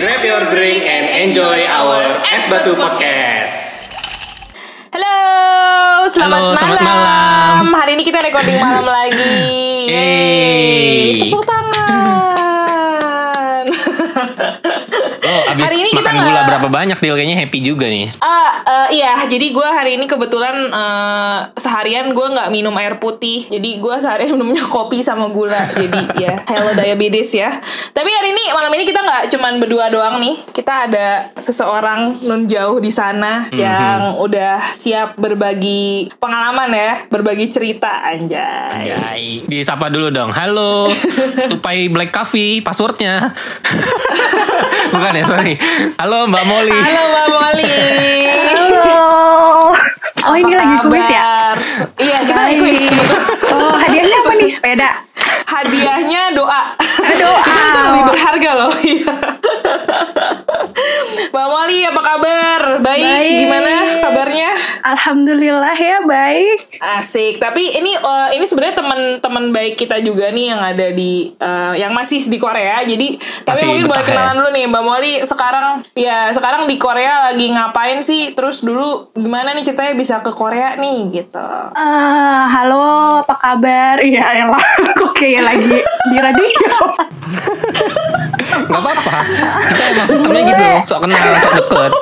Grab your drink and enjoy our Es Batu Podcast. Halo, selamat, Halo, malam. selamat malam. Hari ini kita recording malam lagi. Yeay. Tepuk tangan. Oh, abis Hari ini kita makan nggak- gula berapa banyak dia kayaknya happy juga nih. Ah, eh, iya, jadi gue hari ini kebetulan eh, seharian gue nggak minum air putih, jadi gue seharian minumnya kopi sama gula. Jadi ya, hello diabetes ya. Tapi hari ini malam ini kita nggak cuman berdua doang nih, kita ada seseorang nun jauh di sana Mhm. yang udah siap berbagi pengalaman ya, berbagi cerita anjay. Anjay. Disapa dulu dong. Halo. Tupai Black Coffee passwordnya. Bukan ya, sorry. Halo Mbak Molly. Halo Mbak Molly. Oh ini Apa lagi kuis ya? Iya, kita lagi kuis. Oh hadiahnya apa nih sepeda? Hadiahnya doa. Doa. itu lebih berharga loh. Iya. Mbak Molly apa kabar? Baik. Baik. Gimana kabarnya? Alhamdulillah ya baik. Asik. Tapi ini eh, ini sebenarnya teman-teman baik kita juga nih yang ada di eh, yang masih di Korea. Jadi tapi Masih mungkin boleh ya? kenalan dulu nih Mbak Molly. Sekarang ya sekarang di Korea lagi ngapain sih? Terus dulu gimana nih ceritanya bisa ke Korea nih gitu. Eh, halo apa kabar? Iya elah kok kayak lagi di radio. Gak apa-apa. Kita emang sistemnya gitu. Sok kenal, sok deket.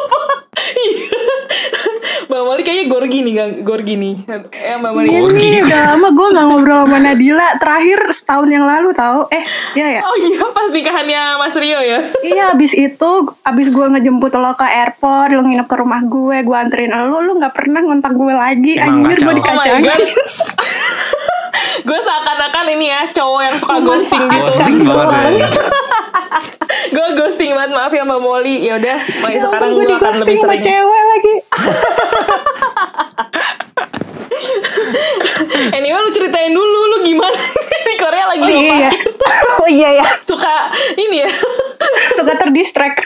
Mbak Molly kayaknya gorgi nih, Gang. gorgi nih. Ya Mbak Molly. Gorgi. Ini udah lama gue gak ngobrol sama Nadila. Terakhir setahun yang lalu tahu. Eh iya ya. Oh iya pas nikahannya Mas Rio ya. Iya abis itu abis gue ngejemput lo ke airport lo nginep ke rumah gue gue anterin lo lo nggak pernah ngontak gue lagi Emang anjir gue. Oh dikacangin god. gue seakan-akan ini ya cowok yang suka ghosting gitu. Ghosting banget ya. gue ghosting banget maaf ya Mbak Molly. Ya udah, mulai Ya sekarang gue akan lebih sama sering. cewek lagi Anyway lu ceritain dulu lu gimana di Korea lagi oh iya ngapain? oh iya ya Suka ini ya. suka terdistract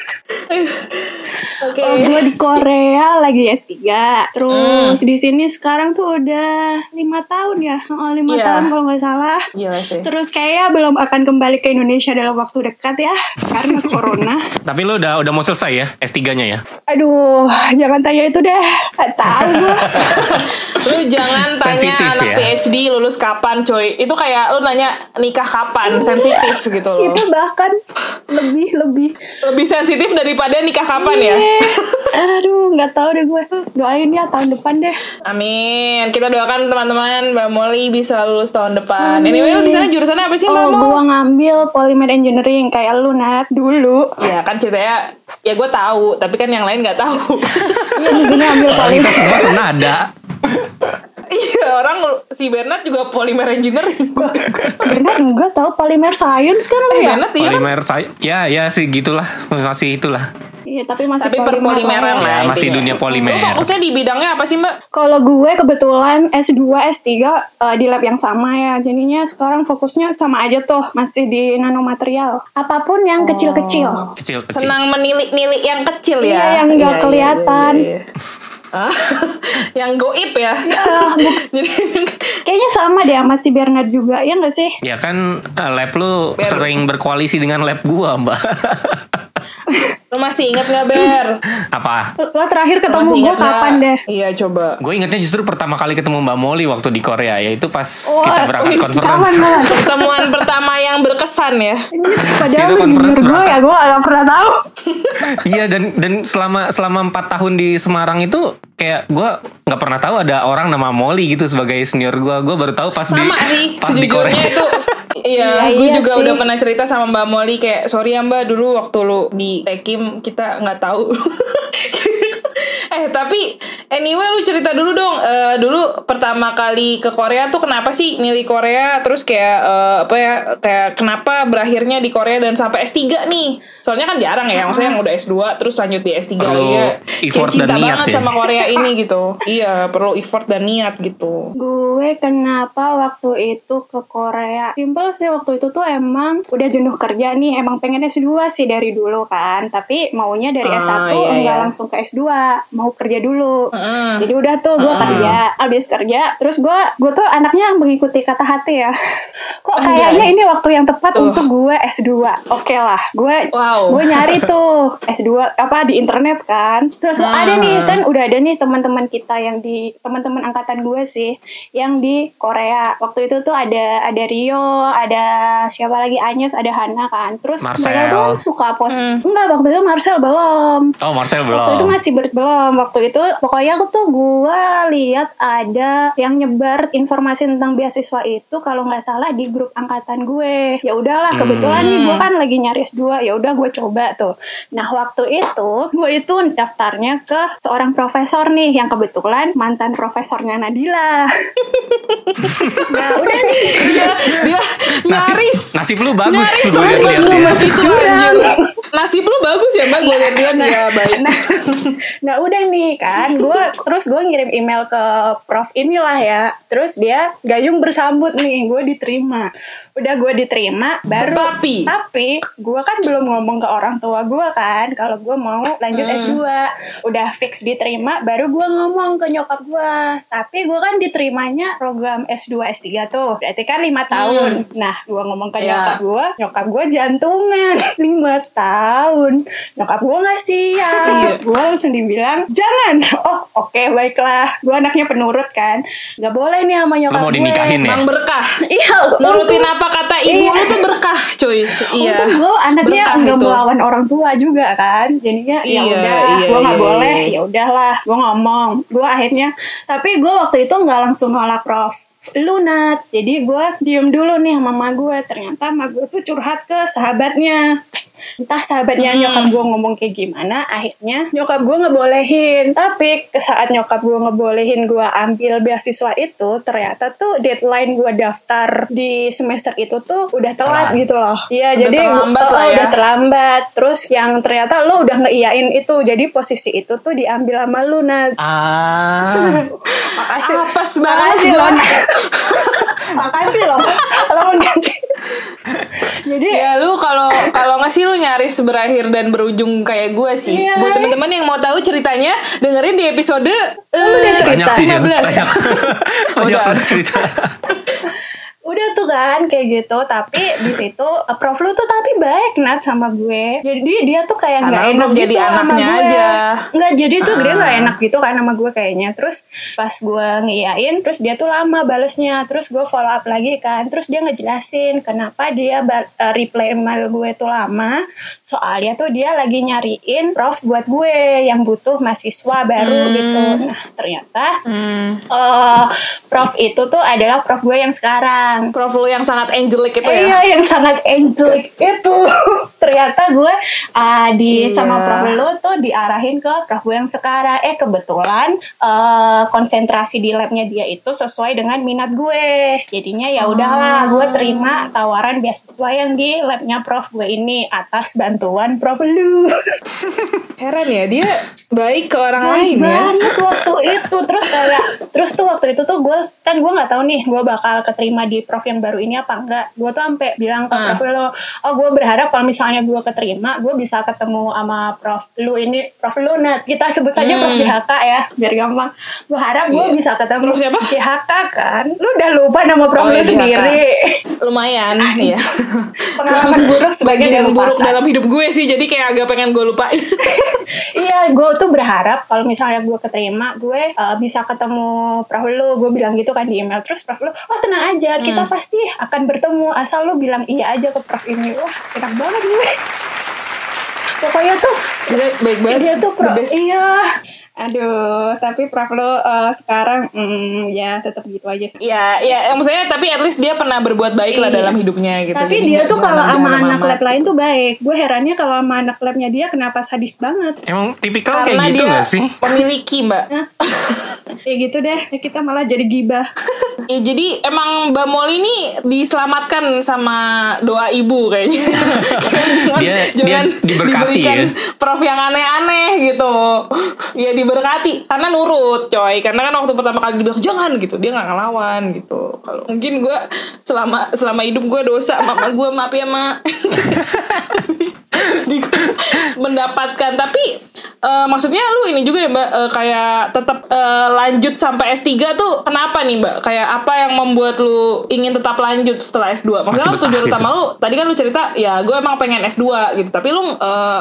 Oke. Oh, gue di Korea lagi S3 Terus Hmm. di sini sekarang tuh udah lima tahun ya Oh lima Iya. tahun kalau nggak salah Gila sih. Terus kayak belum akan kembali ke Indonesia dalam waktu dekat ya Karena corona Tapi lu udah udah mau selesai ya S3-nya ya? Aduh jangan tanya itu deh Gak tahu gue Lu jangan tanya Sensitif anak ya. PhD lulus kapan coy. Itu kayak lu nanya nikah kapan, sensitif gitu loh. Itu bahkan lebih lebih Lebih sensitif daripada nikah kapan ya. Eh, Aduh nggak tahu deh gue Doain ya tahun depan deh Amin. Kita doakan teman-teman Mbak Molly bisa lulus tahun depan. Anyway, lu di sana jurusannya apa sih, Mbak Oh Mo? gue ngambil polymer engineering Kayak lu Nat dulu Ya kan ceritanya ya gue tahu, tapi kan yang lain nggak tahu. Iya di sini ambil polymer semua senada. Iya, orang si Bernard juga polymer engineering. Benar enggak tahu polymer science kan lu Eh, ya Bernard iya kan? Polimer saya, ya ya sih gitulah, masih itulah. Iya tapi masih Tapi perpolimeran lah. Ya, masih dunia polimer. Lu fokusnya di bidangnya apa sih, Mbak? Kalau gue kebetulan S2, S3 eh, di lab yang sama ya. Jadinya sekarang fokusnya sama aja tuh, masih di nanomaterial. Apa pun yang kecil-kecil. Kecil kecil. Senang menilik-nilik yang kecil ya. Iya, yang nggak Iya, iya, kelihatan. iya, iya. Ah, yang goib ya. Jadi Kayaknya sama deh sama si Bernard juga, ya nggak sih? Ya kan eh, lab lu Ber- sering berkoalisi dengan lab gua, Mbak. masih inget nggak Ber? Apa? Lo terakhir ketemu gue kapan deh? Iya coba. Gue ingetnya justru pertama kali ketemu Mbak Molly waktu di Korea, yaitu pas Wah, kita berangkat conference. sama banget. Pertemuan pertama yang berkesan ya. Padahal Kita lu junior gue berangkat. ya, gue gak pernah tahu. Iya dan dan selama selama empat tahun di Semarang itu kayak gue nggak pernah tahu ada orang nama Molly gitu sebagai senior gue. Gue baru tahu pas Sama di sih, pas di Korea. itu Iya, Iya, gue iya juga sih. udah pernah cerita sama Mbak Molly kayak sorry ya Mbak dulu waktu lu di Tekim kita nggak tahu. eh tapi anyway lu cerita dulu dong. Eh, dulu pertama kali ke Korea tuh kenapa sih milih Korea? Terus kayak eh, apa ya? Kayak kenapa berakhirnya di Korea dan sampai S3 nih? Soalnya kan jarang ya, maksudnya yang udah S2 terus lanjut di S3 Perlu lagi ya. Kayak effort dan cinta niat banget ya. sama Korea ini gitu. iya, perlu effort dan niat gitu. Gue kenapa waktu itu ke Korea? Simpel sih waktu itu tuh emang udah jenuh kerja nih, emang pengen S2 sih dari dulu kan. Tapi maunya dari Ah, S1 iya, enggak iya. langsung ke S2. mau kerja dulu. Heeh. Jadi udah tuh gue kerja, abis kerja, terus gue gue tuh anaknya mengikuti kata hati ya. Kok kayaknya ini waktu yang tepat Tuh. untuk gue S2. Oke lah, gue Wow. gue nyari tuh S2 apa di internet kan. Terus Ah. ada nih kan udah ada nih teman-teman kita yang di teman-teman angkatan gue sih yang di Korea. Waktu itu tuh ada ada Rio, ada siapa lagi Anyes, ada Hana kan. Terus Marcel. mereka tuh suka post. Hmm. Enggak, waktu itu Marcel belum. Oh Marcel belum. Waktu itu masih ber- belum. Waktu itu pokoknya aku tuh gue lihat ada yang nyebar informasi tentang beasiswa itu kalau nggak salah di grup angkatan gue. Ya udahlah kebetulan nih gue kan lagi nyari S2. Ya udah gue coba tuh. Nah, waktu itu gue itu daftarnya ke seorang profesor nih yang kebetulan mantan profesornya Nadila. nah, udah nih. dia dia nasib, nyaris nasib lu bagus nyaris lihat-lihat lu ya. masih anjir nasib lu bagus ya mbak gue lihat-lihat ya baik Nah, nah udah nih kan, gue terus gue ngirim email ke prof inilah ya. Terus dia gayung bersambut nih, gue diterima. Udah gue diterima, baru Tapi? tapi gue kan belum ngomong ke orang tua gue kan, kalau gue mau lanjut Hmm. S2. Udah fix diterima, baru gue ngomong ke nyokap gue. Tapi gue kan diterimanya program S2 S3 tuh, berarti kan lima tahun. Nah, gue ngomong ke Hmm. Ya. nyokap gue, nyokap gue jantungan lima tahun. Nyokap gue nggak siap. Iya. Gue langsung dibilang jangan. Oh oke baiklah. Gue anaknya penurut kan. Gak boleh nih sama nyokap mau gue. dinikahin ya? Bang berkah Iya. nurutin untung- apa kata ibu Iya. lu tuh berkah cuy iya Untung gue anaknya nggak itu. melawan orang tua juga kan. Jadinya ya Iya, udah, iya, gue nggak iya, boleh. iya. Ya udahlah, gue ngomong. Gue akhirnya. Tapi gue waktu itu nggak langsung nolak prof lunat jadi gue diem dulu nih sama mama gue ternyata mama gue tuh curhat ke sahabatnya entah sahabatnya Hmm. nyokap gue ngomong kayak gimana akhirnya nyokap gue ngebolehin tapi saat nyokap gue ngebolehin gue ambil beasiswa itu ternyata tuh deadline gue daftar di semester itu tuh udah telat Telat. gitu loh iya jadi terlambat oh, lah ya. udah terlambat terus yang ternyata lo udah ngeiyain itu jadi posisi itu tuh diambil sama lu Nat Ah. makasih Apes banget gua. loh makasih loh kalau mau ganti jadi Ya lu kalau kalau nggak sih lu nyaris berakhir dan berujung kayak gue sih. Iya. Buat teman-teman yang mau tahu ceritanya, dengerin di episode eh, udah cerita. Banyak sih dia. 15. Banyak. Banyak Udah. banget cerita. udah tuh kan kayak gitu. Tapi di situ eh, prof lu tuh tapi baik nat sama gue. Jadi dia tuh kayak nggak enak gitu jadi sama anaknya gue. aja. nggak jadi tuh dia nggak Ah. enak gitu kan sama gue kayaknya. Terus pas gue ngiyain terus dia tuh lama balesnya. Terus gue follow up lagi kan. Terus dia ngejelasin kenapa dia ba- eh, reply email gue tuh lama. Soalnya tuh dia lagi nyariin prof buat gue yang butuh mahasiswa baru Hmm. gitu. Nah ternyata Hmm. eh, prof itu tuh adalah prof gue yang sekarang Prof lu yang sangat angelic itu ya. Iya yang sangat angelic itu Ternyata gue ah, di Iya. sama prof lu tuh diarahin ke prof gue yang sekarang Eh kebetulan eh, konsentrasi di labnya dia itu sesuai dengan minat gue Jadinya ya udahlah gue terima tawaran beasiswa yang di labnya prof gue ini Atas bantuan prof lu Heran ya dia baik ke orang Baik lain ya. banget waktu itu terus kayak terus tuh waktu itu tuh gue kan gue nggak tahu nih gue bakal keterima di prof yang baru ini apa enggak gue tuh sampai bilang ke Ah. prof lo oh gue berharap kalau misalnya gue keterima gue bisa ketemu sama prof lu ini prof lu Nat kita sebut saja prof Hmm. JHK ya biar gampang gue harap gue Iya. bisa ketemu Prof siapa? JHK kan lu udah lupa nama prof Oh, lu iya, JHK. sendiri Lumayan ya. pengalaman buruk sebagai Bagian buruk dalam hidup gue sih jadi kayak agak pengen gue lupain. Iya, gue tuh berharap kalau misalnya gue keterima, gue uh, bisa ketemu Prof lu. Gue bilang gitu kan di email. Terus Prof lu, oh tenang aja, Hmm. kita pasti akan bertemu. Asal lu bilang iya aja ke Prof ini. Wah, enak banget gue. Pokoknya tuh Dia baik banget. dia tuh Prof. Iya. Aduh, tapi Prof lu uh, sekarang mm, ya tetap gitu aja sih. Ya, ya, maksudnya tapi at least dia pernah berbuat baik lah Iya. dalam hidupnya gitu. Tapi Jadi dia tuh kalau sama anak lab lain tuh baik. Gue herannya kalau sama anak labnya dia kenapa sadis banget. Emang tipikal karena kayak gitu dia gak sih? memiliki mbak. Ya gitu deh, kita malah jadi gibah. Ya, jadi emang Mbak Molly ini diselamatkan sama doa ibu kayaknya. Kayak jangan, Dia- dia jangan diberkati diberikan ya. prof yang aneh-aneh gitu. Ya diberkati karena nurut coy. Karena kan waktu pertama kali dibilang jangan gitu, dia nggak ngelawan gitu. Kalau mungkin gue selama selama hidup gue dosa mama gue maaf ya mak. mendapatkan tapi eh, maksudnya lu ini juga ya mbak eh, kayak tetap eh, lanjut sampai S3 tuh kenapa nih mbak kayak apa yang membuat lu ingin tetap lanjut setelah S2 maksudnya lu tujuan gitu. utama lu tadi kan lu cerita ya gue emang pengen S2 gitu tapi lu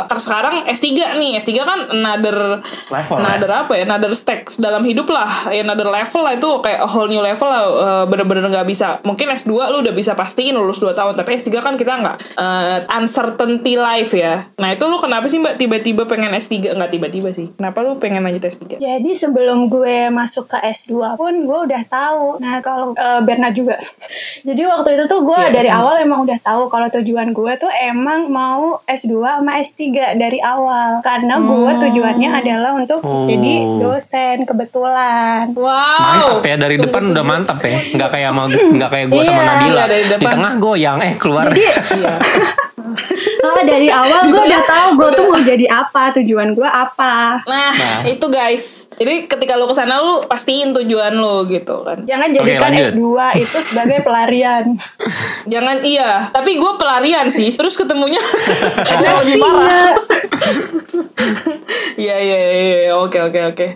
terus sekarang S3 nih S3 kan another Level, another apa ya another stakes dalam hidup lah ya another level lah itu kayak a whole new level lah eh, bener-bener nggak bisa mungkin S2 lu udah bisa pastiin lulus 2 tahun tapi S3 kan kita nggak eh, uncertainty life ya nah itu lu kenapa sih mbak tiba-tiba pengen S3 nggak tiba-tiba sih kenapa lu pengen lanjut S3 Jadi sebelum gue masuk ke S2 pun gue udah tahu. Nah kalau eh, Berna juga. Jadi waktu itu tuh gue Iya, dari sama. awal emang udah tahu kalau tujuan gue tuh emang mau S2 sama S3 dari awal. Karena gue tujuannya adalah untuk Oh. jadi dosen kebetulan. wow Mantap ya dari depan udah mantap ya. Nggak kayak sama nggak kayak gue sama Iya, Nadila. iya, dari Di tengah goyang eh keluar. iya Oh, dari awal gue udah tahu gue tuh mau jadi apa, tujuan gue apa. Nah, Nah. itu guys. Jadi ketika lu ke sana lu pastiin tujuan lu gitu kan. Jangan jadikan lanjut. S2 itu sebagai pelarian. Jangan iya, tapi gue pelarian sih. Terus ketemunya Oh, lebih parah. Iya iya iya. Oke oke oke.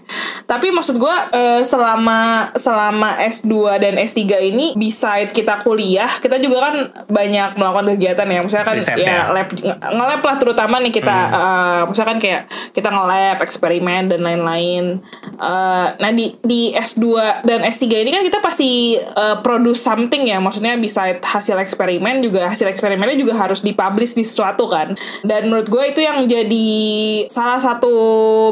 Tapi maksud gue eh, selama selama S2 dan S3 ini beside kita kuliah, kita juga kan banyak melakukan kegiatan ya. Misalnya kan ya, ya. lab nge- nge-lab lah terutama nih kita eh, misalkan kayak kita nge-lab, eksperimen dan lain-lain. Eh, nah di di S2 dan S3 ini kan kita pasti eh, produce something ya. Maksudnya beside hasil eksperimen juga hasil eksperimennya juga harus dipublish di sesuatu kan. Dan menurut gue itu yang jadi salah satu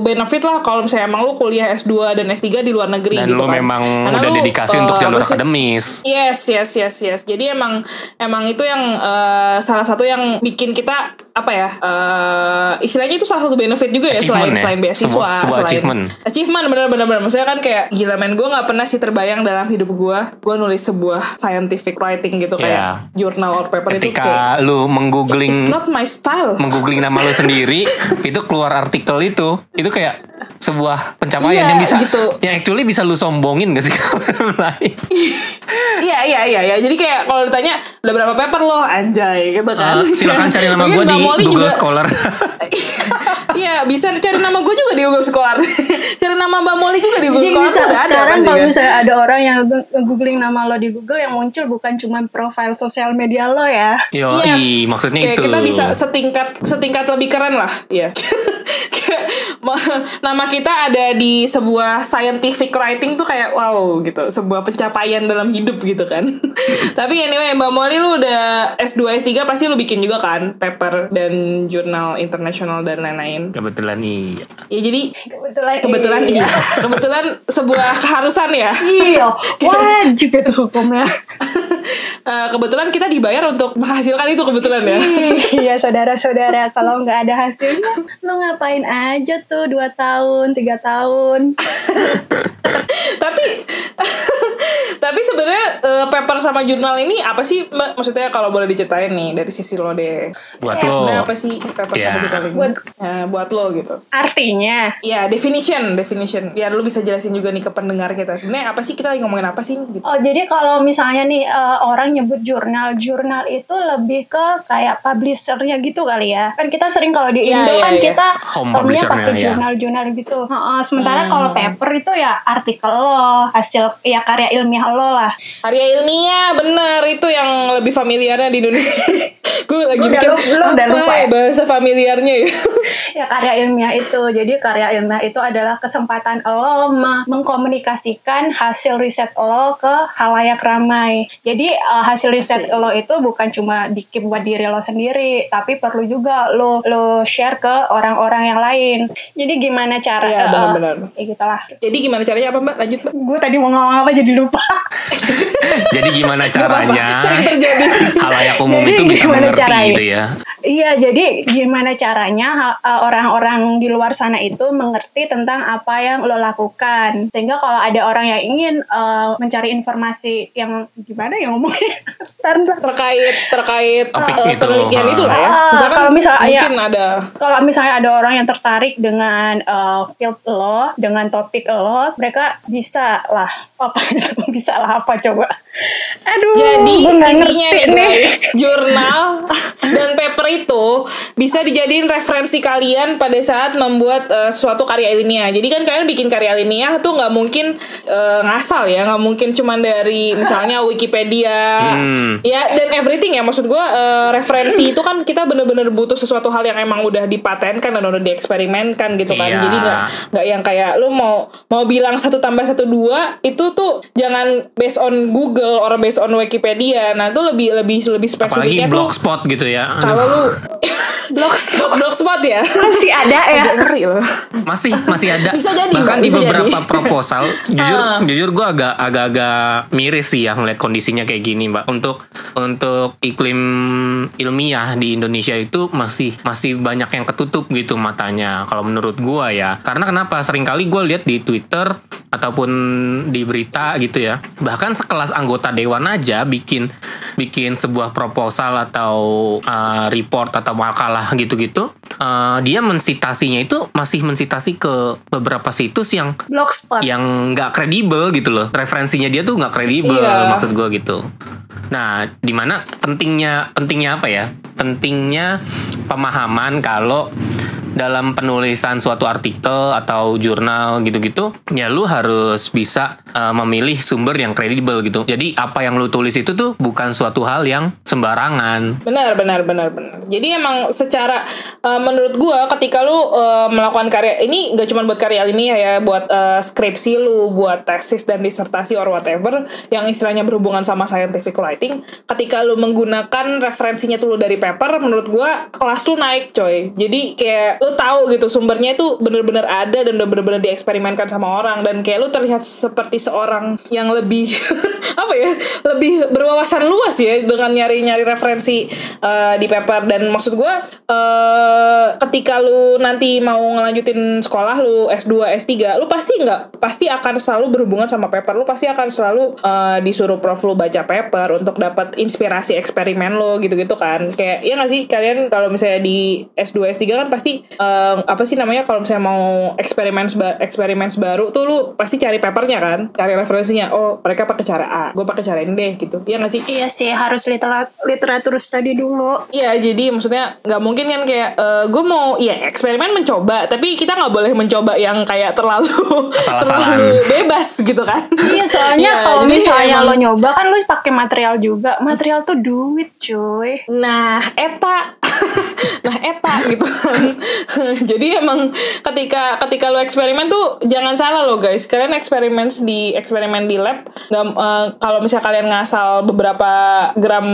benefit lah kalau misalnya emang lu kuliah S2 dan S3 di luar negeri Dan gitu lu kan. memang Karena udah lu, dedikasi eh, untuk jalur akademis. Yes, yes, yes, yes. Jadi emang emang itu yang eh, salah satu yang bikin kita apa ya? eh istilahnya itu salah satu benefit juga ya selain ya? selain beasiswa, Sebuah- sebuah selain achievement. Achievement bener-bener bener. Maksudnya kan kayak gila men gue nggak pernah sih terbayang dalam hidup gue gue nulis sebuah scientific writing gitu kayak Iya. jurnal or paper itu kayak Ketika lu it's menggoogling not my style. menggoogling nama lu sendiri, itu keluar artikel itu, itu kayak sebuah pencapaian Iya, yang bisa gitu. yang actually bisa lu sombongin gak sih orang lain? Iya iya iya iya. Jadi kayak kalau ditanya udah berapa paper lo anjay gitu kan. Eh, silakan cari nama gue di Molly Google juga- Scholar. Iya bisa cari nama gue juga di Google Scholar. cari nama Mbak Molly juga di Google Jadi Scholar bisa ada sekarang pasti kalau kan. misalnya ada orang yang nge-googling nama lo di Google yang muncul bukan cuma profil sosial media lo ya. Yo, Yes, maksudnya kayak itu. kita bisa setingkat setingkat lebih keren lah, ya. Kayak ma- nama kita ada di sebuah scientific writing tuh kayak wow gitu, sebuah pencapaian dalam hidup gitu kan. Tapi anyway, Mbak Molly lu udah S2 S3 pasti lu bikin juga kan paper dan jurnal internasional dan lain-lain. Kebetulan iya. Ya jadi Kebetulan kebetulan iya, kebetulan sebuah keharusan ya. Iya, wajib itu hukumnya. Eh, kebetulan kita dibayar untuk menghasilkan itu kebetulan ya. Iya saudara-saudara. Kalau nggak ada hasilnya lo ngapain aja tuh? Dua tahun tiga tahun tapi tapi sebenarnya eh, paper sama jurnal ini apa sih mbak maksudnya kalau boleh diceritain nih dari sisi lo deh Buat Eh, lo. apa sih paper sama Ya. jurnal ini Buat- Eh, buat lo gitu artinya ya definition definition ya lo bisa jelasin juga nih ke pendengar kita sebenarnya apa sih kita lagi ngomongin apa sih nih gitu oh jadi kalau misalnya nih eh, orang nyebut jurnal jurnal itu lebih ke kayak publishernya gitu kali ya kan kita sering kalau di Iya, Indo iya, kan iya. kita Home termnya pakai ya. jurnal-jurnal gitu Heeh, sementara Hmm. kalau paper itu ya artikel lo hasil ya karya ilmiah lo lah. Karya ilmiah bener itu yang lebih familiarnya di Indonesia. Gue lagi mikir lu- udah apa lupa ya ya? bahasa familiarnya ya? Ya karya ilmiah itu. Jadi karya ilmiah itu adalah kesempatan lo me- mengkomunikasikan hasil riset lo ke halayak ramai. Jadi eh, hasil riset lo itu bukan cuma dikip buat diri lo sendiri tapi perlu juga lo lo share ke orang-orang yang lain. Jadi gimana cara Iya, eh, benar-benar. ya gitulah. Jadi gimana caranya apa mbak? Lanjut mbak gue tadi mau ngomong apa jadi lupa Jadi gimana caranya Sering terjadi. halayak umum Jadi itu bisa mengerti caranya? gitu ya? Iya, jadi gimana caranya orang-orang di luar sana itu mengerti tentang apa yang lo lakukan. Sehingga kalau ada orang yang ingin uh, mencari informasi yang gimana ya ngomongnya? Terkait terkait Topik eh, itu. penelitian itu lah ya Ah, misalkan kalau misalnya- mungkin ada Kalau misalnya ada orang yang tertarik dengan uh, field lo, dengan topik lo, mereka bisa lah. Apa bisa lah apa coba? Aduh, Jadi intinya ngerti nih guys, jurnal itu bisa dijadiin referensi kalian pada saat membuat eh, suatu karya ilmiah. Jadi kan kalian bikin karya ilmiah tuh nggak mungkin eh, ngasal ya, nggak mungkin cuman dari misalnya Wikipedia, Hmm. ya dan everything ya. Maksud gue eh, referensi itu kan kita bener-bener butuh sesuatu hal yang emang udah dipatenkan dan udah dieksperimenkan gitu kan. Iya. Jadi nggak nggak yang kayak lu mau mau bilang satu tambah satu dua itu tuh jangan based on Google or based on Wikipedia. Nah itu lebih lebih lebih Apalagi spesifiknya tuh blogspot gitu ya. Kalau lu Blogspot blogspot ya. masih ada ya. Agak ngeri loh. masih masih ada. Bisa jadi, Bahkan Mbak, di bisa beberapa jadi. proposal, jujur Ah. jujur gue agak agak-agak miris sih ya ngeliat kondisinya kayak gini, Mbak. Untuk untuk iklim ilmiah di Indonesia itu masih masih banyak yang ketutup gitu matanya. Kalau menurut gua ya. Karena kenapa? Seringkali gue lihat di Twitter ataupun di berita gitu ya. Bahkan sekelas anggota dewan aja bikin bikin sebuah proposal atau uh, report atau makalah gitu-gitu. uh, dia mensitasinya itu masih mensitasi ke beberapa situs yang Blogspot. yang nggak kredibel gitu loh referensinya dia tuh nggak kredibel Iya. maksud gue gitu nah di mana pentingnya pentingnya apa ya pentingnya pemahaman kalau dalam penulisan suatu artikel atau jurnal gitu-gitu ya lu harus bisa uh, memilih sumber yang kredibel gitu jadi apa yang lu tulis itu tuh bukan suatu hal yang sembarangan Benar, benar, benar, benar. Jadi emang secara uh, menurut gua ketika lu uh, melakukan karya ini gak cuma buat karya ilmiah ya, buat uh, skripsi lu, buat tesis dan disertasi or whatever yang istilahnya berhubungan sama scientific writing, ketika lu menggunakan referensinya tuh lu dari paper, menurut gua kelas lu naik, coy. Jadi kayak lu tahu gitu sumbernya itu bener-bener ada dan udah bener-bener dieksperimenkan sama orang. Dan kayak lu terlihat seperti seorang yang lebih apa ya, lebih berwawasan luas ya dengan nyari-nyari referensi uh, di paper. Dan maksud gue uh, ketika lu nanti mau ngelanjutin sekolah lu S2 S3 lu pasti nggak pasti akan selalu berhubungan sama paper. Lu pasti akan selalu uh, disuruh prof lu baca paper untuk dapat inspirasi eksperimen lu gitu-gitu kan. Kayak ya nggak sih? Kalian kalau misalnya di S2 S3 kan pasti uh, apa sih namanya kalau misalnya mau eksperimen eksperimen baru tuh lu pasti cari papernya kan cari referensinya oh mereka pakai cara A gue pakai cara ini deh gitu ya nggak sih Iya sih harus literat literatur study dulu. Iya, jadi maksudnya nggak mungkin kan kayak gue mau ya eksperimen mencoba, tapi kita nggak boleh mencoba yang kayak terlalu terlalu bebas gitu kan? Iya soalnya Iya, kalau misalnya emang- lo nyoba kan lo pakai material juga. Material tuh duit cuy. Nah, eta. nah, eta gitu kan. Jadi emang ketika ketika lu eksperimen tuh jangan salah loh guys. Kalian eksperimen di eksperimen di lab nggak eh, kalau misalnya kalian ngasal beberapa gram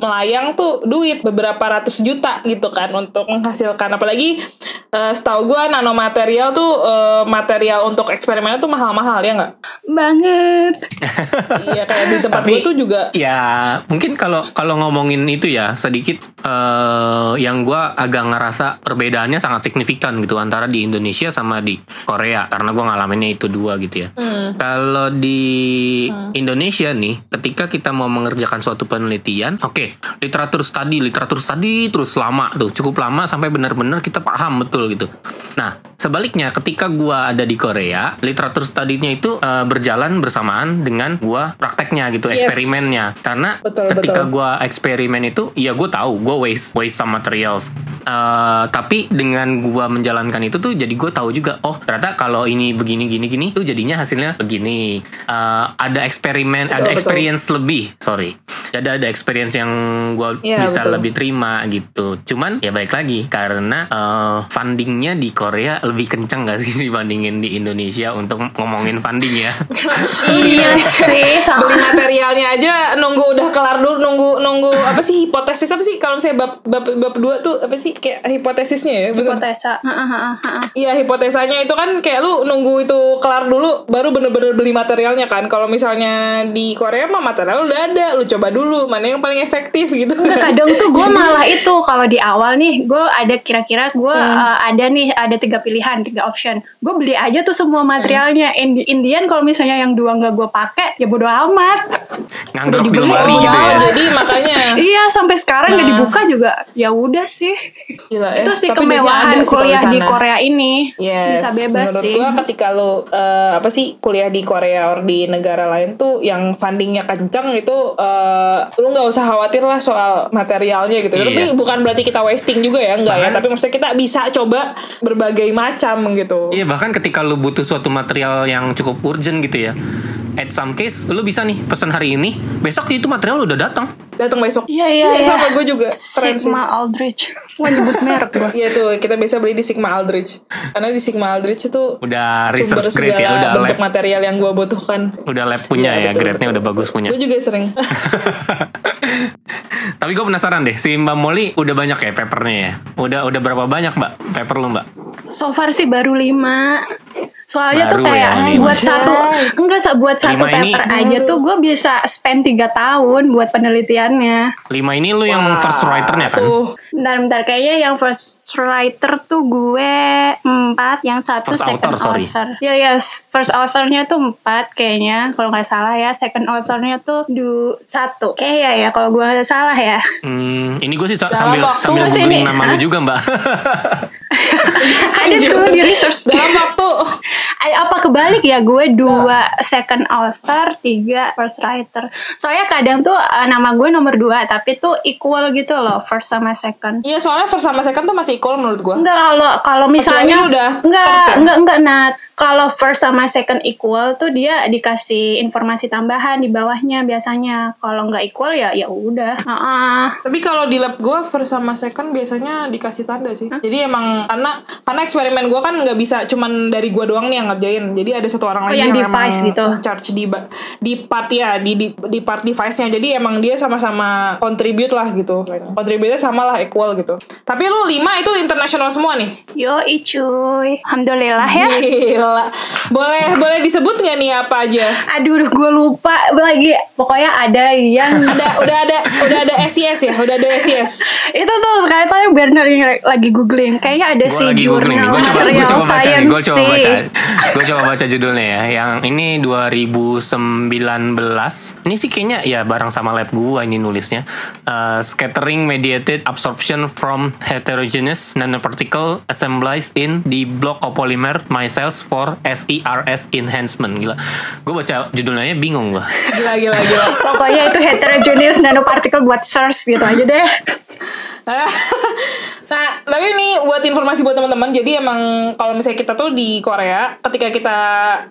melayang tuh duit beberapa ratus juta gitu kan untuk menghasilkan apalagi eh, setahu gua nanomaterial tuh eh, material untuk eksperimennya tuh mahal-mahal ya nggak? Banget. iya kayak di tempat Tapi- gua tuh juga Ya mungkin kalau kalau ngomongin itu ya sedikit eh, yang gue agak ngerasa perbedaannya sangat signifikan gitu antara di Indonesia sama di Korea karena gue ngalaminnya itu dua gitu ya. Hmm. Kalau di Indonesia nih, ketika kita mau mengerjakan suatu penelitian, oke, literatur study, literatur study terus lama tuh, cukup lama sampai benar-benar kita paham betul gitu. Nah, sebaliknya ketika gua ada di Korea, literatur studinya itu eh, berjalan bersamaan dengan gua prakteknya gitu, Yes. eksperimennya. Karena Betul, ketika gua eksperimen itu, ya gue tahu gue waste waste some materials. Eh, tapi dengan gua menjalankan itu tuh, jadi gue tahu juga, oh ternyata kalau ini begini gini gini, tuh jadinya hasilnya begini. Eh, ada eksperimen, Betul, ada betul. experience lebih, sorry. Ada ada experience yang gua Iya, bisa betul. lebih terima gitu. Cuman ya baik lagi karena eh, fundingnya di Korea lebih kenceng gak sih dibandingin di Indonesia untuk ngomongin funding ya? iya sih beli materialnya aja nunggu udah kelar dulu nunggu nunggu apa sih hipotesis apa sih kalau misalnya bab bab bab dua tuh apa sih kayak hipotesisnya ya betul Hipotesa. Heeh, heeh, heeh. Iya hipotesanya itu kan kayak lu nunggu itu kelar dulu baru bener-bener beli materialnya kan kalau misalnya di Korea mah material udah ada lu coba dulu mana yang paling efektif gitu Enggak kan. kadang tuh gue malah itu kalau di awal nih gue ada kira-kira gue Hmm. uh, ada nih ada tiga pilihan tiga option gue beli aja tuh semua materialnya in Indian kalau misalnya yang dua nggak gue pakai ya bodo amat Nganggrok di dibeli. lemari gitu ya. Oh, jadi makanya iya sampai sekarang nggak Nah. dibuka juga ya udah sih Gila ya. itu sih Tapi ada kuliah di. Korea ini Yes, bisa bebas menurut sih gua ketika lu eh, apa sih kuliah di Korea or di negara lain tuh yang fundingnya kencang itu eh, lu nggak usah khawatir lah soal materialnya gitu. Iya. Tapi bukan berarti kita wasting juga ya, enggak ya. Tapi maksudnya kita bisa coba berbagai macam gitu. Iya bahkan ketika lu butuh suatu material yang cukup urgent gitu ya At some case lu bisa nih pesan hari ini Besok itu material udah datang Datang besok. Iya, iya, iya. sama gue juga. Keren sih. Sigma Aldrich wah nyebut merek gue Iya tuh kita bisa beli di Sigma Aldrich. Karena di Sigma Aldrich itu Udah sumber research grade ya segala Udah bentuk lab material yang gue butuhkan. Udah lab punya Iya, ya betul, Grade-nya betul, udah bagus punya Gue juga sering. Tapi gue penasaran deh Si Mbak Molly udah banyak ya papernya ya Udah udah berapa banyak mbak Paper lu mbak so far sih baru lima soalnya Baru tuh kayak ya, lima. buat satu enggak sa- buat satu Lima ini- paper aja tuh gue bisa spend tiga tahun buat penelitiannya Lima ini lu yang first writernya kan Tuh. Bentar, bentar. Kayaknya yang first writer tuh gue empat, yang satu First second author, sorry. author. Ya, ya, first authornya tuh empat kayaknya, kalau nggak salah ya. Second authornya tuh du satu. Kayaknya ya, kalau gue nggak salah ya. Hmm, ini gue sih sambil waktu sambil sini, googling nama lu juga mbak. Ada tuh di research. Dalam waktu apa kebalik ya? Gue dua second author, tiga first writer. Soalnya kadang tuh eh, nama gue nomor dua, tapi tuh equal gitu loh, first sama second. Iya soalnya first sama second tuh masih equal menurut gua. Enggak kalau kalau misalnya udah enggak enggak enggak Nat. Kalau first sama second equal tuh dia dikasih informasi tambahan di bawahnya biasanya. Kalau nggak equal ya ya udah. Heeh. Tapi kalau di lab gua first sama second biasanya dikasih tanda sih. Jadi emang karena karena eksperimen gua kan nggak bisa cuman dari gua doang nih yang ngerjain. Jadi ada satu orang Oh, lagi yang yang, device gitu. charge di di part ya di di, di part device-nya. Jadi emang dia sama-sama contribute lah gitu. Contribute-nya sama lah equal gitu. Tapi lu lima itu internasional semua nih. Yo cuy. Alhamdulillah ya. Gila. Boleh boleh disebut nggak nih apa aja? Aduh, gue lupa lagi. Pokoknya ada yang Ada udah ada udah ada SES ya, udah ada SES. itu tuh sekali tadi Bernard yang lagi googling. Kayaknya ada gue si lagi googling nih. jurnal Gue coba, material coba baca nih. Gue coba baca. Gue coba baca judulnya ya. Yang ini 2019. Ini sih kayaknya ya bareng sama lab gue ini nulisnya. Uh, scattering mediated absorption from heterogeneous nanoparticle assemblies in the block copolymer micelles for SERS enhancement. Gila. Gue baca judulnya bingung gue. Gila gila gila. Pokoknya itu heterogeneous nanoparticle buat SARS gitu aja deh. nah, tapi ini buat informasi buat teman-teman. Jadi emang kalau misalnya kita tuh di Korea, ketika kita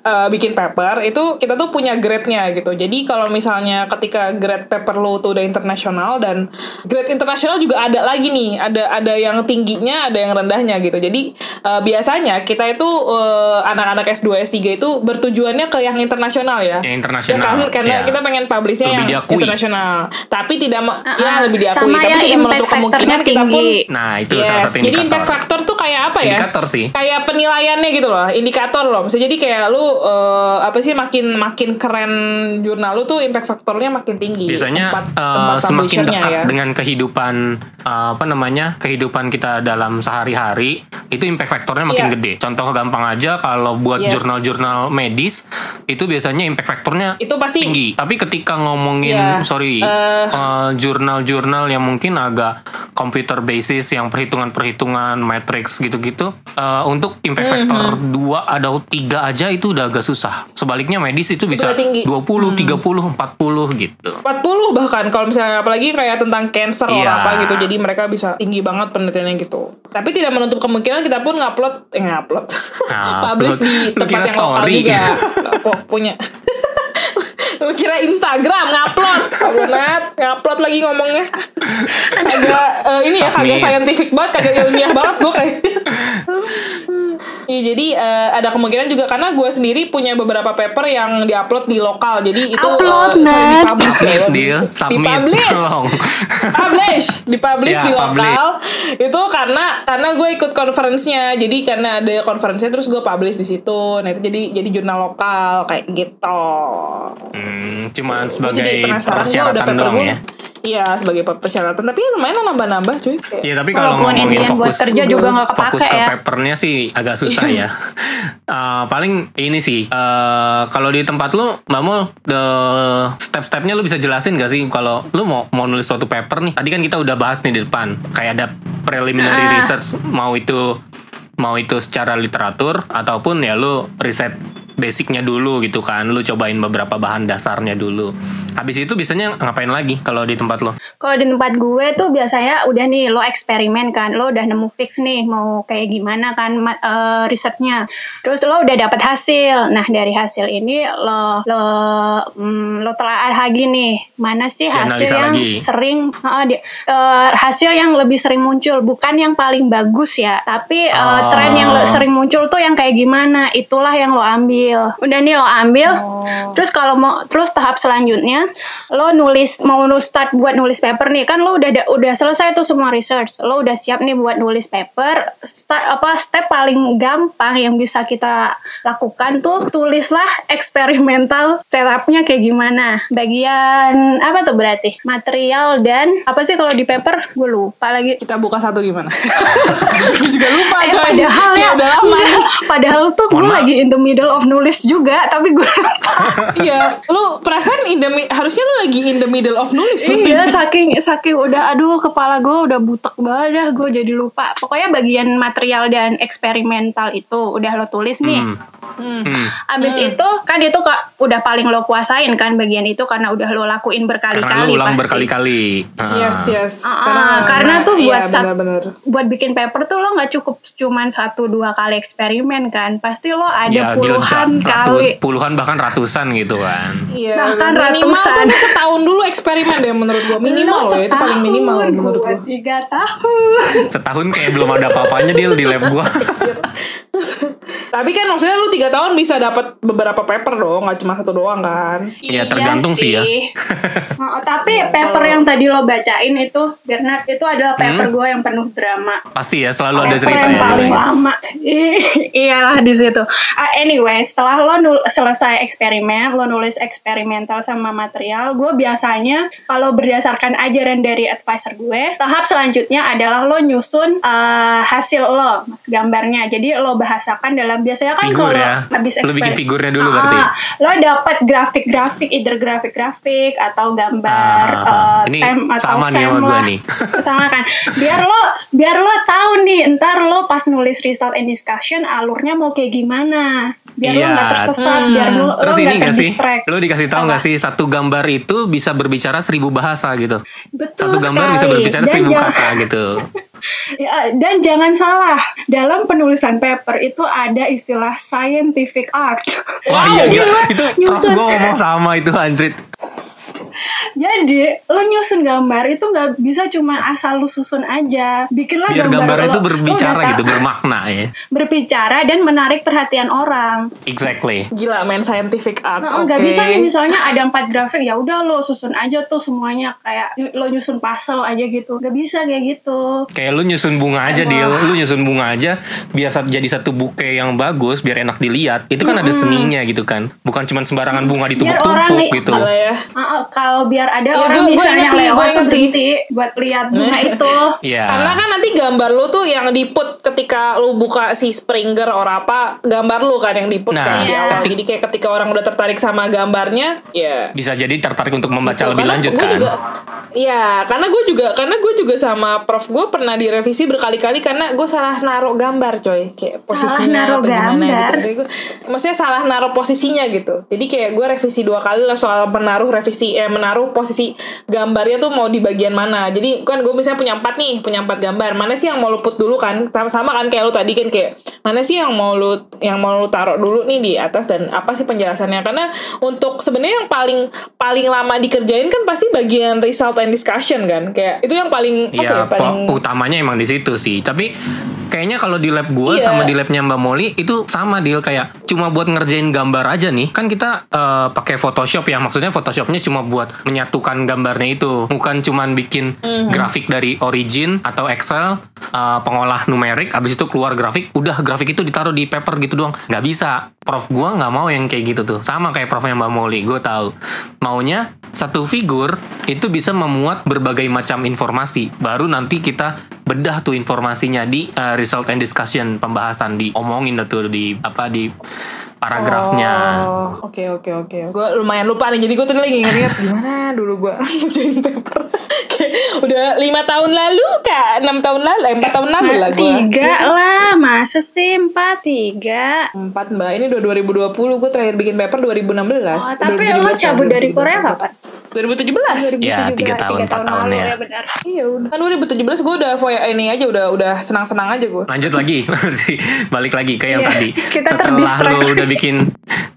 eh, bikin paper itu kita tuh punya grade-nya gitu. Jadi kalau misalnya ketika grade paper lo tuh udah internasional dan grade internasional juga ada lagi nih, ada ada yang tingginya, ada yang rendahnya gitu. Jadi eh, biasanya kita itu eh, anak-anak S2 S3 itu bertujuannya ke yang internasional ya. Yang internasional, Ya kan? Karena ya. kita pengen publishnya Lebih yang diakui. internasional. Tapi tidak Uh-uh. ya lebih diakui, Sama tapi ya, tidak menutup kemungkinan kita pun tinggi. Nah, itu Yes, salah satu Jadi indikator. impact factor tuh kayak apa ya? Indikator sih. Kayak penilaiannya gitu loh, indikator loh. Bisa jadi kayak lu eh, apa sih makin makin keren jurnal lu tuh impact faktornya makin tinggi. biasanya Tempat- eh, tempat semakin dekat ya. dengan kehidupan eh, apa namanya kehidupan kita dalam sehari-hari itu impact faktornya makin Iya. gede contoh gampang aja kalau buat Yes. jurnal-jurnal medis itu biasanya impact faktornya Itu pasti- tinggi tapi ketika ngomongin Iya, sorry jurnal-jurnal yang mungkin agak computer basis yang perhitungan-perhitungan matrix gitu-gitu eh, untuk impact Mhm. factor 2 ada 3 aja itu udah agak susah sebaliknya medis itu bisa tinggi. 20 30 40 gitu 40 bahkan kalau misalnya apalagi kayak tentang cancer atau Iya. apa gitu jadi mereka bisa tinggi banget penelitiannya gitu tapi tidak menutup kemungkinan kita pun ngupload eh ngupload Nah, publish di tempat yang lokal story. juga kok punya lu kira Instagram ngupload? Abonat ngupload lagi ngomongnya. Agak eh, ini ya kagak scientific banget kagak ilmiah banget gue kayak Iya jadi eh, ada kemungkinan juga karena gue sendiri punya beberapa paper yang diupload di lokal jadi itu Upload, eh, sorry, Nat. dipublish ya. Deal. Dipublish Tolong. publish dipublish Ya, di publish. lokal itu karena karena gue ikut conference-nya jadi karena ada conference-nya terus gue publish di situ nah itu jadi jadi jurnal lokal kayak gitu Hmm, cuman Jadi sebagai persyaratan doang gue ya. iya sebagai persyaratan tapi lumayan nambah-nambah cuy Kayak- Iya tapi kalau ngomongin intinya buat fokus kerja juga nggak fokus kepake ke ya. papernya sih agak susah selesai ya. Eh, paling ini sih, eh, kalau di tempat lu, Mbak Mul, the step-stepnya lu bisa jelasin gak sih kalau lu mau mau nulis suatu paper nih? Tadi kan kita udah bahas nih di depan, kayak ada preliminary Ah. research, mau itu mau itu secara literatur ataupun ya lu riset basicnya dulu gitu kan, lu cobain beberapa bahan dasarnya dulu. Habis itu biasanya ngapain lagi kalau di tempat lo? Kalau di tempat gue tuh biasanya udah nih lo eksperimen kan, lo udah nemu fix nih mau kayak gimana kan eh, risetnya. Terus lo udah dapat hasil. Nah dari hasil ini lo lo mm, lo telah lagi nih mana sih hasil yang lagi. sering Heeh, di- eh, hasil yang lebih sering muncul bukan yang paling bagus ya, tapi eh, Oh. tren yang lo- sering muncul tuh yang kayak gimana itulah yang lo ambil. Udah nih lo ambil. Terus kalau mau terus tahap selanjutnya lo nulis mau nulis start buat nulis paper nih kan lo udah da- udah selesai tuh semua research. Lo udah siap nih buat nulis paper. Start apa step paling gampang yang bisa kita lakukan tuh tulislah eksperimental setupnya kayak gimana. Bagian apa tuh berarti? Material dan apa sih kalau di paper? Gue lupa lagi. Kita buka satu gimana? Gue juga lupa Eh, coy. padahal ya, Kayak udah lama. padahal tuh gue lagi in the middle of nulis juga, tapi gue lupa. Iya, lu perasaan in the harusnya lu lagi in the middle of nulis. iya, saking saking udah, aduh kepala gue udah butek banget dah, gue jadi lupa. Pokoknya bagian material dan eksperimental itu udah lo tulis nih. Hmm. Hmm. Abis itu kan itu kak udah paling lo kuasain kan bagian itu karena udah lo lakuin Karena berkali-kali ulang pasti. berkali-kali. Ah. Yes, yes. Ah, karena tuh buat iya, sat- benar-benar. buat bikin paper tuh lo nggak cukup cuman satu dua kali eksperimen kan pasti lo ada ya puluhan kali ratus, puluhan bahkan ratusan gitu kan. Iya, Bahkan minimal ratusan. tuh setahun dulu eksperimen deh menurut gua. Minimal Lo loh, itu paling minimal menurut gua tiga tahun Setahun kayak belum ada apa-apanya deal di lab gua. Tapi kan maksudnya lu tiga tahun bisa dapat beberapa paper dong, nggak cuma satu doang kan? Iya, tergantung sih ya. Oh, tapi paper yang tadi lo bacain itu Bernard itu adalah paper Hmm? gue yang penuh drama Pasti ya selalu ada paper cerita yang ya. paling Deal. lama iyalah di situ Ah, anyway setelah lo nul- selesai eksperimen lo nulis eksperimental sama material gue biasanya kalau berdasarkan ajaran dari advisor gue tahap selanjutnya adalah lo nyusun eh, hasil lo gambarnya jadi lo bahasakan dalam biasanya kan Figur kalau ya. habis Lo bikin figurnya dulu Ah, berarti. lo dapat grafik-grafik either grafik-grafik atau gambar Ah, ah, ah. eh, Ini tem atau sama nih sama lah. nih. sama kan biar lo biar lo tahu nih ntar lo pas nulis result and discussion alurnya mau kayak gimana biar lo Iya. nggak tersesat biar lo lo Terus ini nggak gak sih? terdistract Lo dikasih tahu gak sih satu gambar itu bisa berbicara seribu bahasa gitu. betul Satu gambar bisa berbicara Dan seribu jangan- kata gitu. Ya, dan jangan salah dalam penulisan paper itu ada istilah scientific art Wah iya gila. Itu gue ngomong sama itu anjrit. Jadi lo nyusun gambar itu nggak bisa cuma asal lu susun aja. Bikinlah Biar gambar, gambar lo- itu lo berbicara udah gitu, bermakna ya. berbicara dan menarik perhatian orang. Exactly. Gila main scientific art. Nah, Oke. nggak bisa nih misalnya ada empat grafik ya udah lo susun aja tuh semuanya kayak lo nyusun puzzle aja gitu. Nggak bisa kayak gitu. Kayak lu nyusun bunga aja deal, lu nyusun bunga aja biar jadi satu buke yang bagus, biar enak dilihat. Itu kan ada seninya gitu kan. Bukan cuma sembarangan bunga Biar orang ditumpuk-tumpuk gitu. Ya. Ah, ah, kalau biar ada Iya, orang gua misalnya gua lewat sih. berhenti buat lihat bunga itu. Iya. Karena kan nanti gambar lu tuh yang diput ketika lu buka si Springer or apa, gambar lu kan yang diput Nah, kan di awal. Jadi kayak ketika orang udah tertarik sama gambarnya, ya Bisa jadi tertarik untuk membaca lebih Karena lanjut kan. juga Iya, karena gue juga karena gue juga sama prof gue pernah direvisi berkali-kali karena gue salah naruh gambar coy kayak posisinya naruh apa gimana gambar. gitu. Jadi gua- maksudnya salah naruh posisinya gitu. Jadi kayak gue revisi dua kali lah soal menaruh revisi eh menaruh posisi gambarnya tuh mau di bagian mana. Jadi kan gue misalnya punya empat nih, punya empat gambar. Mana sih yang mau lu put dulu kan? Sama- kan kayak lu tadi kan kayak mana sih yang mau lu yang mau lu taruh dulu nih di atas dan apa sih penjelasannya? Karena untuk sebenarnya yang paling paling lama dikerjain kan pasti bagian result and discussion kan. Kayak itu yang paling apa ya, Iya, paling po- utamanya emang di situ sih. Tapi kayaknya kalau di lab gue Iya. sama di labnya Mbak Molly itu sama deal kayak cuma buat ngerjain gambar aja nih. Kan kita eh, pakai Photoshop ya. Maksudnya Photoshopnya cuma buat menyatukan gambarnya itu, bukan cuman bikin Mhm. grafik dari origin atau Excel uh, pengolah numerik abis itu keluar grafik udah grafik itu ditaruh di paper gitu doang nggak bisa prof gua nggak mau yang kayak gitu tuh sama kayak profnya mbak Molly gue tahu maunya satu figur itu bisa memuat berbagai macam informasi baru nanti kita bedah tuh informasinya di uh, result and discussion pembahasan diomongin tuh di apa di paragrafnya Oh, oke oke oke. Gue lumayan lupa nih. Jadi gue tadi lagi ingat-ingat gimana dulu gue ngerjain paper. Udah lima tahun lalu kak, enam tahun lalu, eh, empat tahun lalu lah gue. Tiga lah, masa sih empat tiga? Empat mbak, ini udah 2020 gue terakhir bikin paper 2016 Oh, tapi lo cabut dari Korea kapan? 2017 Ya, tiga tahun, empat tahun lalu ya. benar. Iya udah Kan 2017 gue udah foya ini aja Udah udah senang-senang aja gue lanjut lagi berarti balik lagi ke yang Iya, tadi kita setelah lu udah bikin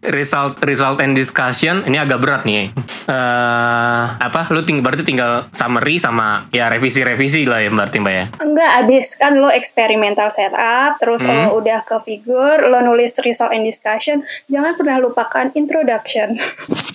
result result and discussion ini agak berat nih eh apa lu ting berarti tinggal summary sama ya revisi revisi lah ya berarti mbak ya Enggak, abis kan lo eksperimental setup, terus Hmm. lo udah ke figur, lo nulis result and discussion, jangan pernah lupakan introduction.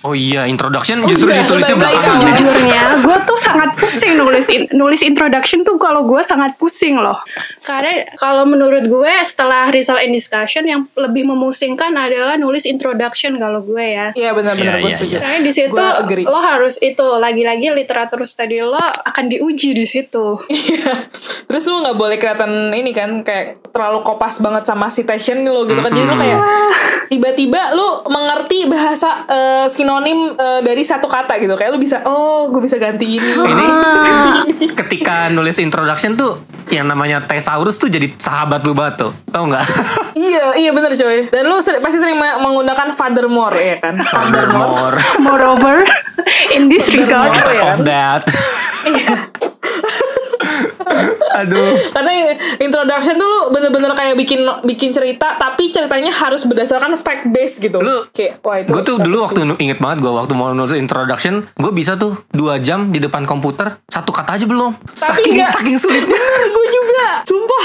oh iya introduction justru iya, ditulisnya ke ya. Jujurnya, gue tuh sangat pusing nulis in- nulis introduction tuh kalau gue sangat pusing loh. Karena kalau menurut gue setelah result and discussion yang lebih memusingkan adalah nulis introduction kalau gue ya. Iya benar-benar Iya, gue iya, setuju Soalnya di situ lo harus itu lagi-lagi literatur study lo akan diuji di situ. Iya. Terus lu nggak boleh kelihatan ini kan kayak terlalu kopas banget sama citation lo gitu kan. Jadi lu kayak tiba-tiba lu mengerti bahasa eh, sinonim eh, dari satu kata gitu. Kayak lu bisa oh, gue bisa ganti ini. ini ketika nulis introduction tuh yang namanya thesaurus tuh jadi sahabat lu banget tuh tau nggak iya, iya bener coy. Dan lu seri- pasti sering me- menggunakan furthermore ya kan. Furthermore, Moreover, in this regard, of kan? that aduh Karena introduction tuh lu bener-bener kayak bikin bikin cerita tapi ceritanya harus berdasarkan fact base gitu. Lu- kayak wah itu. gue tuh dulu waktu inget banget gue waktu mau nulis introduction gue bisa tuh dua jam di depan komputer satu kata aja belum Tapi saking nggak- saking sulitnya gue juga sumpah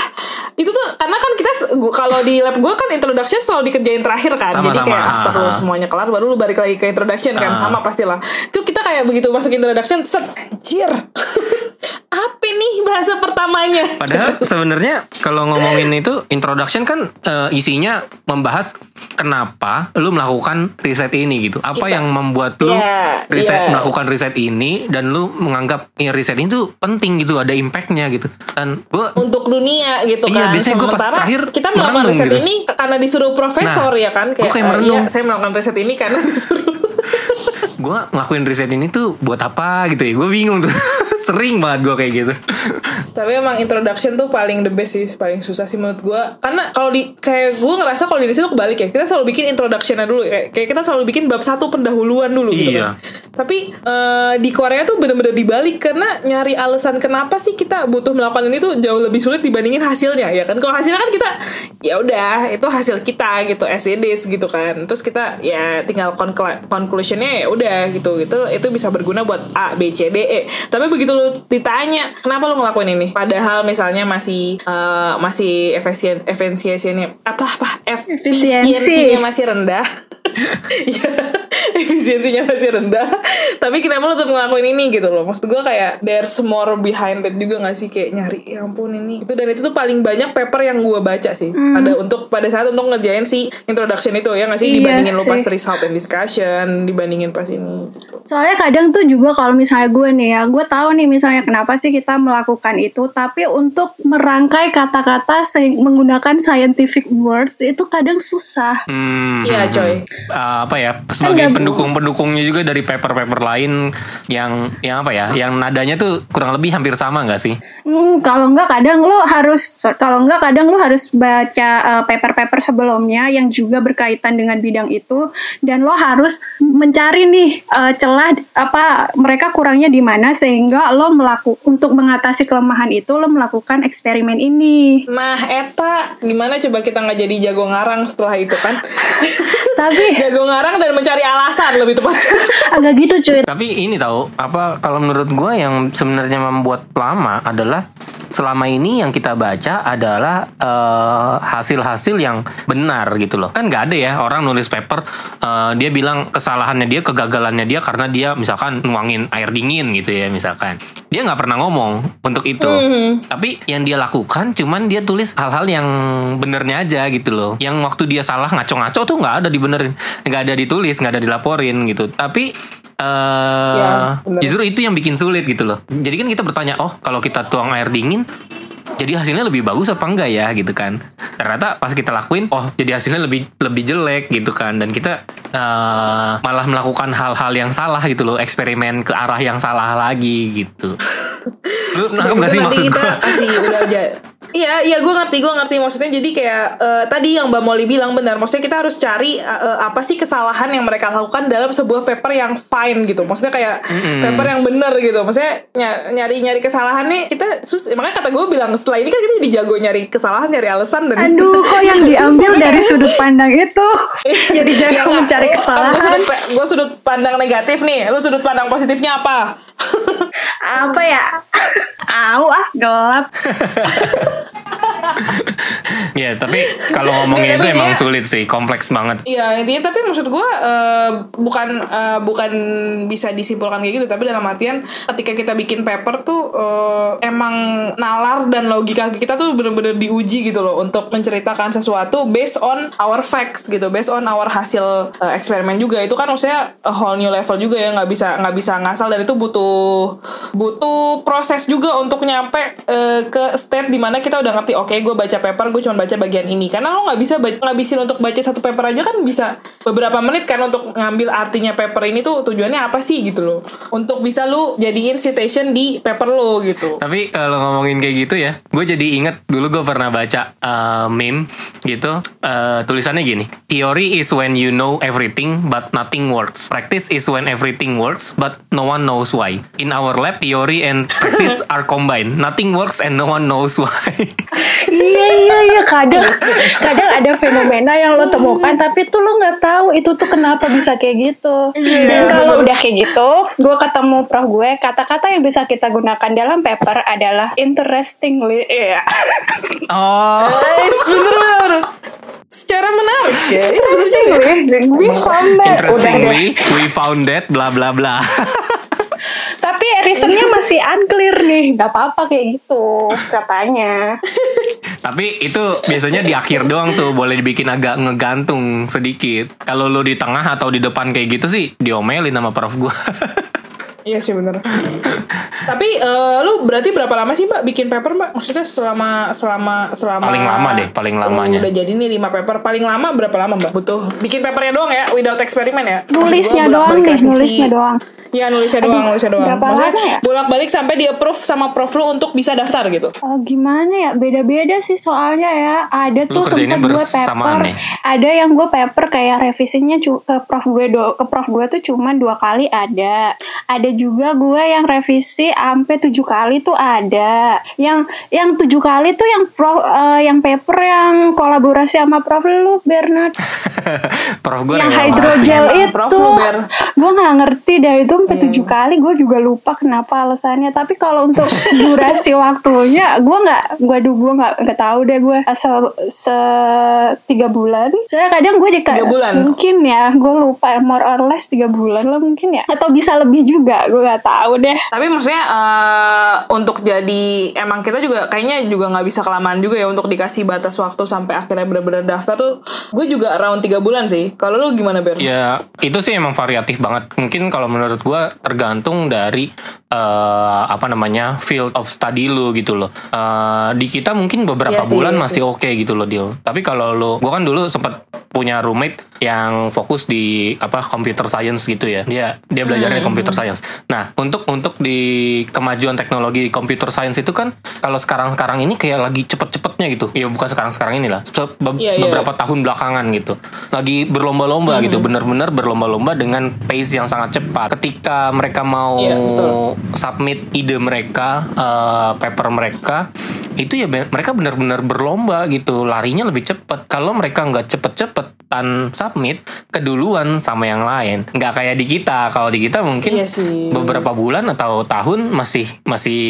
itu tuh karena kan kita kalau di lab gue kan introduction selalu dikerjain terakhir kan Sama, jadi sama. kayak after Ah, lu ah. semuanya kelar baru lu balik lagi ke introduction kan Ah. sama pastilah itu kita kayak begitu masuk introduction set anjir apa nih bahasa pertamanya Padahal sebenarnya kalau ngomongin itu introduction kan eh, isinya membahas kenapa lu melakukan riset ini gitu. Apa Kita- yang membuat lu Iya, riset iya. melakukan riset ini dan lu menganggap ya, riset ini tuh penting gitu, ada impactnya gitu. Dan gue untuk dunia gitu Iya, kan biasanya gua pas terakhir kita melakukan merenung riset gitu. ini karena disuruh profesor Nah, ya kan gua kayak "Eh, merenung." iya saya melakukan riset ini karena disuruh gue ngelakuin riset ini tuh buat apa gitu ya. Gue bingung tuh. Sering banget gue kayak gitu. Tapi emang introduction tuh paling the best sih, paling susah sih menurut gue. Karena kalau di kayak gue ngerasa kalau di situ kebalik ya, kita selalu bikin introductionnya dulu, kayak, kayak kita selalu bikin bab satu pendahuluan dulu gitu Iya. kan. Tapi eh, di Korea tuh bener-bener dibalik karena nyari alasan kenapa sih kita butuh melakukan ini tuh jauh lebih sulit dibandingin hasilnya ya kan. Kalau hasilnya kan kita ya udah itu hasil kita gitu as it is gitu kan. Terus kita ya tinggal conclu- conclusionnya ya udah gitu gitu itu bisa berguna buat A B C D E. Tapi begitu lu ditanya kenapa lu ngelakuin ini, padahal misalnya masih eh, masih efisien efisiensinya apa apa Efisiensi. efisiensinya masih rendah. ya efisiensinya masih rendah tapi kenapa lu tetap ngelakuin ini gitu loh maksud gue kayak there's more behind it juga gak sih kayak nyari ya ampun ini itu dan itu tuh paling banyak paper yang gue baca sih pada untuk pada saat untuk ngerjain si introduction itu ya gak sih Iya dibandingin lu pas sih. result and discussion dibandingin pas ini gitu. Soalnya kadang tuh juga kalau misalnya gue nih ya, gue tahu nih misalnya kenapa sih kita melakukan itu, tapi untuk merangkai kata-kata menggunakan scientific words itu kadang susah. Hmm, Iya, hmm, coy. hmm. Uh, apa ya sebagai Enggak, Bu. Pendukung-pendukungnya juga dari paper-paper lain yang yang apa ya yang nadanya tuh kurang lebih hampir sama nggak sih Hmm, kalau enggak kadang lo harus kalau enggak kadang lo harus baca uh, paper-paper sebelumnya yang juga berkaitan dengan bidang itu dan lo harus mencari nih uh, celah apa mereka kurangnya di mana sehingga lo melaku untuk mengatasi kelemahan itu lo melakukan eksperimen ini. nah Eta gimana coba kita nggak jadi jago ngarang setelah itu kan Tapi jago ngarang dan mencari alasan lebih tepat agak gitu cuy. tapi ini tahu apa kalau menurut gue yang sebenarnya membuat lama adalah selama ini yang kita baca adalah eh, hasil-hasil yang benar gitu loh. Kan nggak ada ya orang nulis paper eh, dia bilang kesalahannya dia, kegagalannya dia karena dia misalkan nuangin air dingin gitu ya misalkan. Dia nggak pernah ngomong untuk itu. Tapi yang dia lakukan cuman dia tulis hal-hal yang benernya aja gitu loh. Yang waktu dia salah ngaco-ngaco tuh nggak ada dibenerin, nggak ada ditulis, nggak ada dilaporin gitu. Tapi eh Ya, bener. justru itu yang bikin sulit gitu loh. Jadi kan kita bertanya, oh kalau kita tuang air dingin, jadi hasilnya lebih bagus apa enggak ya gitu kan? Ternyata pas kita lakuin, oh jadi hasilnya lebih lebih jelek gitu kan, dan kita eh, malah melakukan hal-hal yang salah gitu loh, eksperimen ke arah yang salah lagi gitu. Lu nangkep gak sih maksud kasih udah aja. Iya, iya gue ngerti, gue ngerti maksudnya. Jadi kayak eh, tadi yang Mbak Molly bilang benar. Maksudnya kita harus cari eh, apa sih kesalahan yang mereka lakukan dalam sebuah paper yang fine gitu. Maksudnya kayak paper yang benar gitu. Maksudnya ny- nyari-nyari kesalahan nih kita sus. Makanya kata gue bilang setelah ini kan kita dijago nyari kesalahan, nyari alasan dan Aduh, kok yang diambil dari sudut pandang itu? Jadi Ya, jangan nggak. mencari kan kesalahan. Gue sudut, sudut pandang negatif nih. Lu sudut pandang positifnya apa? Apa ya? Au ah, gelap. Ya tapi kalau ngomongin itu emang dia- sulit sih, kompleks banget. Iya intinya tapi maksud gue eh, bukan eh, bukan bisa disimpulkan kayak gitu tapi dalam artian ketika kita bikin paper tuh eh, emang nalar dan logika kita tuh bener-bener diuji gitu loh untuk menceritakan sesuatu based on our facts gitu based on our hasil eh, eksperimen juga itu kan maksudnya a whole new level juga ya nggak bisa nggak bisa ngasal dan itu butuh butuh proses juga untuk nyampe eh, ke state di mana kita udah ngerti oke gue baca paper gue cuma baca bagian ini karena lo nggak bisa ngabisin untuk baca satu paper aja kan bisa beberapa menit kan untuk ngambil artinya paper ini tuh tujuannya apa sih gitu loh untuk bisa lu jadiin citation di paper lo gitu Tapi kalau ngomongin kayak gitu ya, gue jadi inget dulu gue pernah baca uh, meme gitu, uh, tulisannya gini, theory is when you know everything but nothing works. Practice is when everything works but no one knows why. In our lab, theory and practice are combined. Nothing works and no one knows why. iya iya iya kadang kadang ada fenomena yang lo temukan tapi tuh lo nggak tahu itu tuh kenapa bisa kayak gitu. Dan kalau udah kayak gitu gue ketemu prof gue kata-kata yang bisa kita gunakan dalam paper adalah interestingly iya. Oh, Guys, bener bener. Secara menarik ya Iya, interestingly we found that. Interestingly, we found that bla bla bla. tapi reasonnya masih unclear nih. Nggak apa-apa kayak gitu katanya Tapi itu biasanya di akhir doang tuh boleh dibikin agak ngegantung sedikit. Kalau lo di tengah atau di depan kayak gitu sih diomelin sama prof gua. Iya sih bener. Tapi eh, lu berarti berapa lama sih mbak bikin paper mbak? Maksudnya selama selama selama Paling lama deh, paling lamanya. Udah jadi nih 5 paper. Paling lama berapa lama mbak? Butuh bikin papernya doang ya, without eksperimen ya? Nulisnya doang nih nulisnya doang Iya nulisnya doang, Aduh, nulisnya doang. Maksudnya ya? bolak-balik sampai di approve sama prof lu untuk bisa daftar gitu. Oh, gimana ya beda-beda sih soalnya ya ada tuh sempet gue paper ya? ada yang gue paper kayak revisinya cu- ke prof gue do ke prof gue tuh cuma dua kali ada ada juga gue yang revisi sampai tujuh kali tuh ada yang yang tujuh kali tuh yang prof eh, yang paper yang kolaborasi sama prof lu Bernard prof gua yang Emang itu Prof lu, Ber. gue nggak ngerti deh itu sampai tujuh kali gue juga lupa kenapa alasannya tapi kalau untuk durasi waktunya gue nggak gue duh gue nggak nggak tahu deh gue asal se tiga bulan saya kadang gue di Tiga bulan? mungkin ya gue lupa more or less tiga bulan lah mungkin ya atau bisa lebih juga gue nggak tahu deh Tapi maksudnya eh, untuk jadi emang kita juga kayaknya juga nggak bisa kelamaan juga ya untuk dikasih batas waktu sampai akhirnya benar-benar daftar tuh. Gue juga around tiga bulan sih. Kalau lu gimana Ber? Ya itu sih emang variatif banget. Mungkin kalau menurut gua tergantung dari eh, apa namanya field of study lu gitu loh. Eh, di kita mungkin beberapa sih, bulan iya masih oke gitu loh deal. Tapi kalau lu, gua kan dulu sempat punya roommate yang fokus di apa computer science gitu ya. Dia dia belajarnya Hmm. computer science. Nah untuk untuk di kemajuan teknologi computer science itu kan kalau sekarang sekarang ini kayak lagi cepet-cepetnya gitu. Ya bukan sekarang sekarang inilah. Be- Iya, iya. beberapa tahun belakangan gitu lagi berlomba-lomba gitu bener-bener berlomba-lomba dengan pace yang sangat cepat ketika mereka mau Iya, betul. submit ide mereka eh, paper mereka itu ya be- mereka benar-benar berlomba gitu larinya lebih cepet. Kalau mereka nggak cepet-cepetan submit keduluan sama yang lain. Nggak kayak di kita. Kalau di kita mungkin Iya sih. beberapa bulan atau tahun masih masih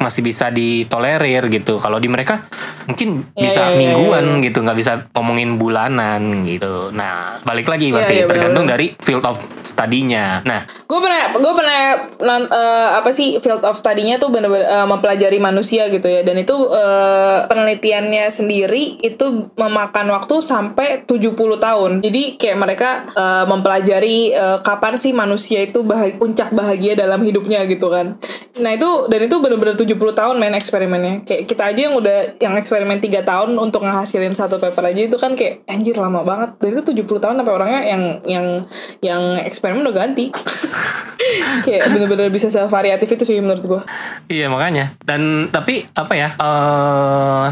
masih bisa ditolerir gitu. Kalau di mereka mungkin Iya, bisa iya, iya, mingguan iya. gitu nggak bisa ngomongin bulanan gitu. Nah balik lagi berarti iya, benar, tergantung dari field of study-nya. Nah gue pernah gue pernah non- eh, apa sih field of study-nya tuh bener-bener eh, mempelajari manusia gitu ya. Dan itu eh, penelitiannya sendiri itu memakan waktu sampai 70 tahun. Jadi kayak mereka eh, mempelajari eh, kapan sih manusia itu bahag- puncak bahagia dalam hidupnya gitu kan. Nah itu dan itu bener-bener 70 tahun main eksperimennya. Kayak kita aja yang udah yang eksperimen 3 tahun untuk ngehasilin satu paper aja itu kan kayak anjir lama banget. Dan itu 70 tahun sampai orangnya yang yang yang eksperimen udah ganti kayak bener-bener bisa variatif itu sih menurut gua Iya makanya. Dan tapi apa ya? eh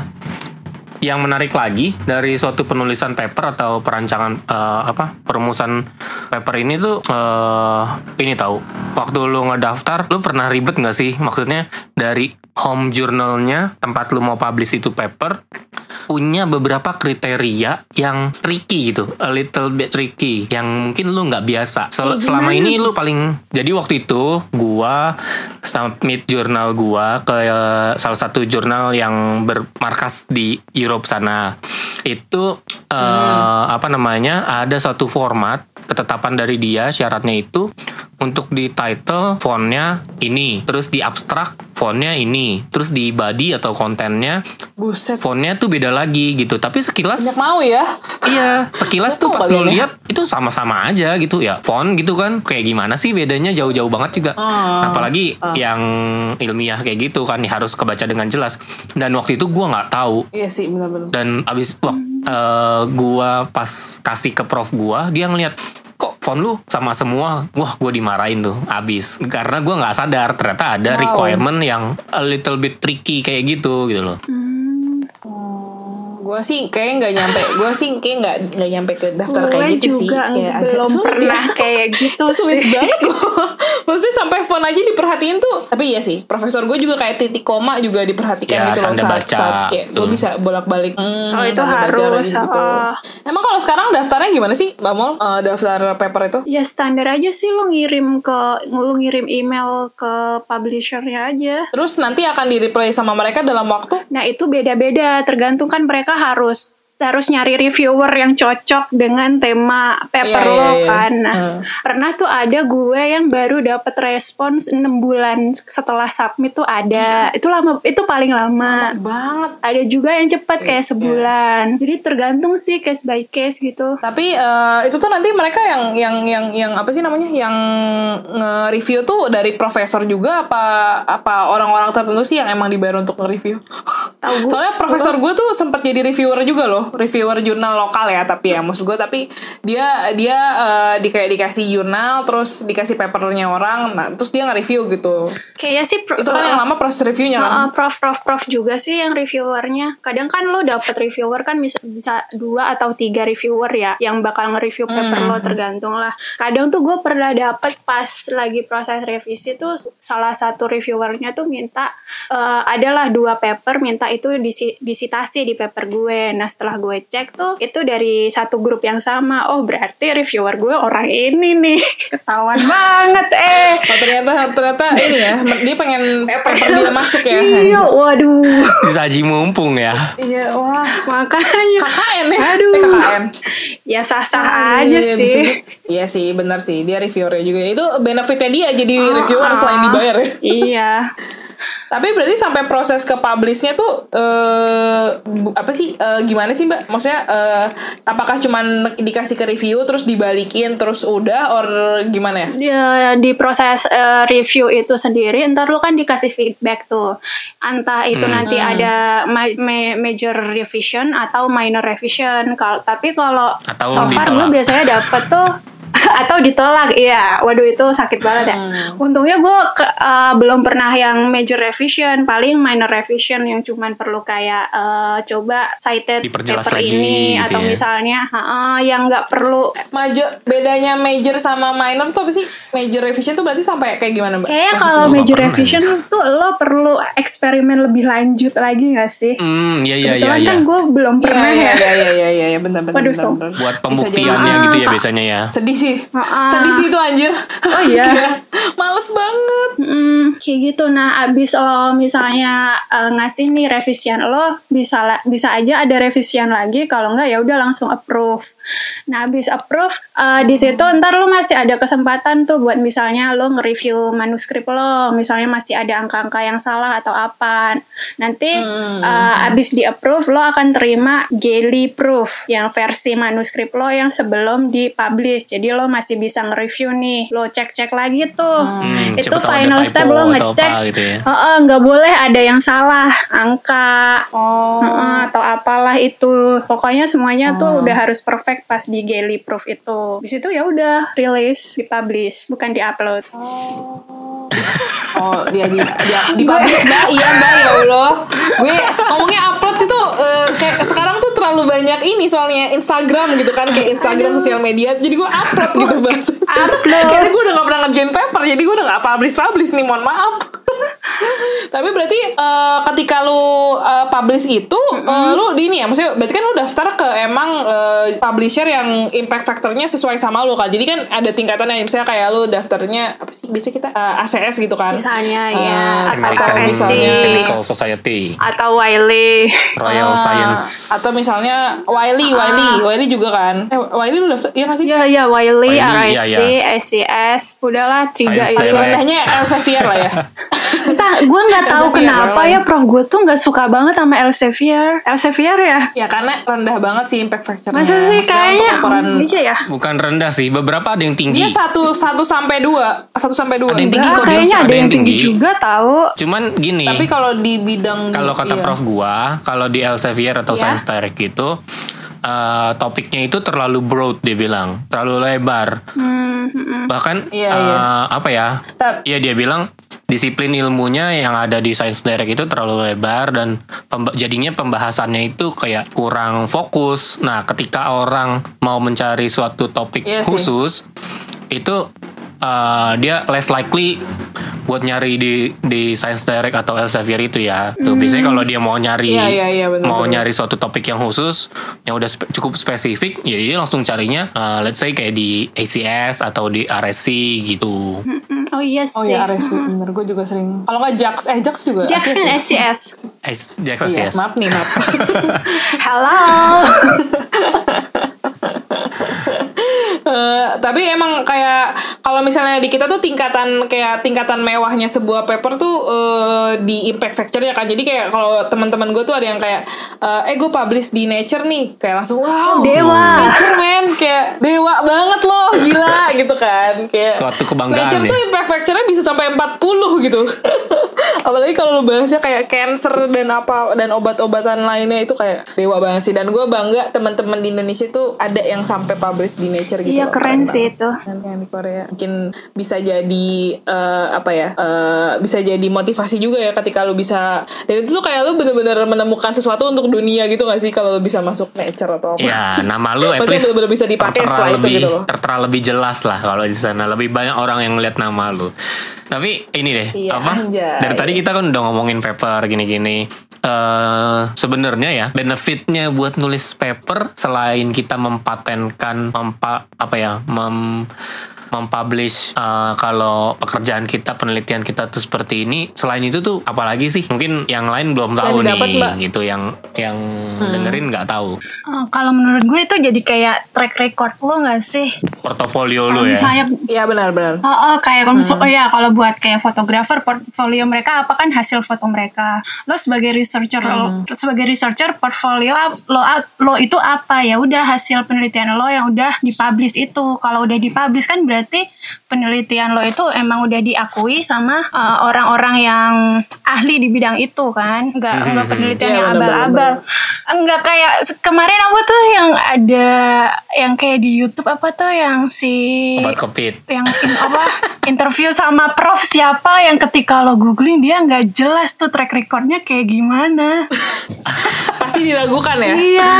yang menarik lagi dari suatu penulisan paper atau perancangan eh, apa perumusan paper ini tuh eh ini tahu waktu lu ngedaftar lu pernah ribet nggak sih maksudnya dari home journalnya tempat lu mau publish itu paper punya beberapa kriteria yang tricky gitu. A little bit tricky. Yang mungkin lu nggak biasa. Sel- selama ini lu paling jadi waktu itu gua submit jurnal gua ke eh, salah satu jurnal yang bermarkas di Europe sana. Itu eh, apa namanya ada satu format ketetapan dari dia syaratnya itu untuk di title fontnya ini terus di abstrak fontnya ini terus di body atau kontennya buset fontnya tuh beda lagi gitu tapi sekilas banyak mau ya Iya, sekilas tuh pas lu bagiannya. lihat itu sama-sama aja gitu ya. Font gitu kan, kayak gimana sih bedanya jauh-jauh banget juga. Ah. Apalagi yang ilmiah kayak gitu kan harus kebaca dengan jelas. Dan waktu itu gua nggak tahu. iya sih benar-benar Dan abis wah, eh, gua pas kasih ke prof gua, dia ngeliat kok font lu sama semua? Wah gue dimarahin tuh abis. Karena gua nggak sadar ternyata ada Wow. requirement yang a little bit tricky kayak gitu gitu loh gue sih kayak nggak nyampe gue sih kayak nggak nggak nyampe ke daftar kayak gitu sih kayak agak belum sulit pernah ya. kayak gitu Itu sulit sih. banget loh maksudnya sampai font aja diperhatiin tuh tapi iya sih profesor gue juga kayak titik koma juga diperhatikan Ya, gitu loh tanda saat, baca. saat kayak gue Tuh. bisa bolak balik hmm, Oh, itu baca harus, gitu. oh. emang kalau sekarang daftarnya gimana sih mbak Mol Eh, daftar paper itu Ya standar aja sih lo ngirim ke lo ngirim email ke publishernya aja. terus nanti akan di reply sama mereka dalam waktu Nah itu beda-beda tergantung kan mereka harus harus nyari reviewer yang cocok dengan tema paper Iya, lo iya. kan. Nah, Hmm. pernah tuh ada gue yang baru dapat respons 6 bulan setelah submit tuh ada. Itu lama itu paling lama. banget Ada juga yang cepat Iya, kayak sebulan. Jadi tergantung sih case by case gitu. Tapi eh, itu tuh nanti mereka yang yang yang yang apa sih namanya yang nge-review tuh dari profesor juga apa apa orang-orang tertentu sih yang emang dibayar untuk nge-review. Tahu gue. Soalnya profesor gue tuh sempat jadi reviewer juga loh, reviewer jurnal lokal ya tapi ya maksud gue tapi dia dia eh, di kayak dikasih jurnal terus dikasih papernya orang, nah terus dia nge-review gitu. Kayaknya sih pro- Itu kan yang lama proses reviewnya kan. Heeh, prof prof prof juga sih yang reviewernya. Kadang kan lo dapet reviewer kan bisa bisa dua atau tiga reviewer ya yang bakal nge-review paper lo tergantung lah. Kadang tuh gue pernah dapet pas lagi proses revisi tuh salah satu reviewernya tuh minta eh, adalah dua paper minta itu disi- disitasi di paper gue. Nah setelah gue cek tuh itu dari satu grup yang sama. Oh berarti reviewer gue orang ini nih ketahuan banget eh. Oh, ternyata ternyata ini ya dia pengen paper dia masuk ya. Iya, waduh. disaji mumpung ya Iya, wah. Makanya. KKN ya? Aduh. Eh, KKN. Ya sah-sah Ah, aja iya, sih. Iya sih, benar sih. Dia reviewernya juga. Itu benefitnya dia jadi Ah, reviewer ah. selain dibayar ya. Iya. Tapi berarti sampai proses ke publishnya tuh eh bu- apa sih? eh, gimana sih mbak? Maksudnya eh, apakah cuman dikasih ke review terus dibalikin terus udah, or gimana ya? Dia di proses eh, review itu sendiri, ntar lu kan dikasih feedback tuh. Entah itu nanti ada ma- ma- major revision atau minor revision. Kalau tapi kalau so far gue biasanya dapet tuh atau ditolak iya waduh itu sakit banget ya Hmm. untungnya gue belum pernah yang major revision paling minor revision yang cuman perlu kayak eh, coba cited Diperjelas paper lagi ini gitu atau ya. misalnya ha-ha, yang nggak perlu Major bedanya major sama minor tuh apa sih? Major revision tuh berarti sampai kayak gimana, Mbak? Kayaknya Oh, kalau major revision tuh lo perlu eksperimen lebih lanjut lagi gak sih? Hmm, iya iya iya. Kebetulan iya. kan gue belum Iya, pernah iya, ya. iya, iya, iya, iya, Waduh, bentar, so. bentar. Buat pembuktiannya gitu ya biasanya ya. Sedih sih. Ah. Sedih sih itu anjir. Oh iya. Males banget. Hmm, kayak gitu. Nah, abis lo misalnya eh, ngasih nih revisian lo, bisa bisa aja ada revisian lagi. Kalau enggak ya udah langsung approve. Nah, abis approve eh, di situ ntar lo masih ada kesempatan tuh buat misalnya lo nge-review manuskrip lo, misalnya masih ada angka-angka yang salah atau apa. Nanti eh, abis di approve lo akan terima Geli proof yang versi manuskrip lo yang sebelum dipublish. Jadi lo masih bisa nge-review nih. Lo cek-cek lagi tuh. Hmm, itu tahu ada final typo step lo ngecek. gitu ya. Heeh, nggak boleh ada yang salah angka Oh. heeh, atau apalah itu. Pokoknya semuanya tuh udah harus perfect pas di Geli proof itu. Di situ ya udah rilis, dipublish, bukan diupload. Oh, dia di dia di publish Mbak. Iya, Mbak, ya Allah. Gue ngomongnya upload itu eh, kayak sekarang tuh terlalu banyak ini soalnya Instagram gitu kan, kayak Instagram sosial media. Jadi gue upload gitu, Bas. Upload. Kayaknya gue udah gak pernah ngerjain paper, jadi gue udah gak publish-publish nih, mohon maaf. Tapi berarti eh, ketika lu eh, publish itu eh, lu di ini ya, maksudnya berarti kan lu daftar ke emang eh, publisher yang impact factornya sesuai sama lu kan. Jadi kan ada tingkatannya, misalnya kayak lu daftarnya apa sih biasa kita eh, ACS gitu kan. Misalnya Eh, ya atau Chemical Society, atau Wiley. Royal Ah, Science. atau misalnya Wiley, Wiley, Wiley juga kan. Eh, Wiley lu daftar iya nggak sih? Ya ya Wiley, Wiley, RIC, iya, SCS. Udahlah tiga itu. Paling rendahnya Elsevier lah ya. Entah, gue nggak tahu kenapa ya, Prof. Gue tuh nggak suka banget sama Elsevier. Elsevier ya? ya karena rendah banget sih impact factornya. Masa sih Maksudnya kayaknya? ukuran Iya ya. Bukan rendah sih, beberapa ada yang tinggi. dia satu satu sampai dua, satu sampai dua. Ada yang tinggi Enggak, kok, kayaknya ada yang tinggi juga tahu. Cuman gini. Tapi kalau di bidang Kalau kata iya. Prof gua, kalau di Elsevier atau Iya. Science Direct itu eh, topiknya itu terlalu broad dia bilang, terlalu lebar. Hmm, hmm. Bahkan Iya, eh, iya. apa ya? Ta- Iya dia bilang disiplin ilmunya yang ada di Science Direct itu terlalu lebar dan pemba- jadinya pembahasannya itu kayak kurang fokus. Nah, ketika orang mau mencari suatu topik Iya sih. khusus itu uh, dia less likely buat nyari di di Science Direct atau Elsevier itu ya. Tuh biasanya kalau dia mau nyari Iya, iya, iya, benar, mau nyari suatu topik yang khusus yang udah spe- cukup spesifik, ya dia langsung carinya uh, let's say kayak di ACS atau di RSC gitu. Hmm, Oh iya sih. Oh ya RS bener gue juga sering. Kalau nggak Jax, eh Jax juga. Jax kan ACS ya? SCS. Eh, Jackson Iya, maaf nih maaf. Hello. Tapi emang kayak kalau misalnya di kita tuh tingkatan kayak tingkatan mewahnya sebuah paper tuh eh, di impact factor-nya kan. Jadi kayak kalau teman-teman gue tuh ada yang kayak eh, eh gue publish di Nature nih, kayak langsung wow. Dewa. Nature men kayak dewa banget loh, gila gitu kan. Kayak Suatu kebanggaan Nature ya. tuh impact factor-nya bisa sampai 40 gitu. Apalagi kalau lu bahasnya kayak cancer dan apa dan obat-obatan lainnya itu kayak dewa banget sih. Dan gue bangga teman-teman di Indonesia tuh ada yang sampai publish di Nature gitu. Iya loh. keren sih banget. itu. Yang di Korea mungkin bisa jadi eh, apa ya eh, bisa jadi motivasi juga ya ketika lu bisa dan itu tuh kayak lu bener-bener menemukan sesuatu untuk dunia gitu gak sih kalau lu bisa masuk nature atau apa Ya, nama lu at least bener-bener bisa dipakai setelah itu lebih, gitu loh. tertera lebih jelas lah kalau di sana. Lebih banyak orang yang ngeliat nama lu. Tapi ini deh, Iya, apa? anjay. Dari tadi kita kan udah ngomongin paper gini-gini. Eh sebenarnya ya benefitnya buat nulis paper selain kita mempatenkan mempa, apa ya mem mempublish eh, kalau pekerjaan kita penelitian kita tuh seperti ini. Selain itu tuh apalagi sih? Mungkin yang lain belum tahu didapat, nih Mbak. gitu. Yang yang dengerin nggak tahu. Eh, kalau menurut gue itu jadi kayak track record lo gak sih? portofolio lu ya? misalnya Iya benar-benar Oh, oh, kayak kalau misal- oh ya kalau buat kayak fotografer portfolio mereka apa kan hasil foto mereka. Lo sebagai researcher lo sebagai researcher portfolio lo lo itu apa? Ya udah hasil penelitian lo yang udah dipublish itu. Kalau udah dipublish kan berarti berarti penelitian lo itu emang udah diakui sama uh, orang-orang yang ahli di bidang itu kan? Nggak nggak penelitian Iya, yang abal-abal. nggak kayak kemarin apa tuh yang ada yang kayak di YouTube apa tuh yang si obat covid. yang in- apa interview sama prof siapa yang ketika lo googling dia nggak jelas tuh track recordnya kayak gimana? Pasti diragukan ya. iya.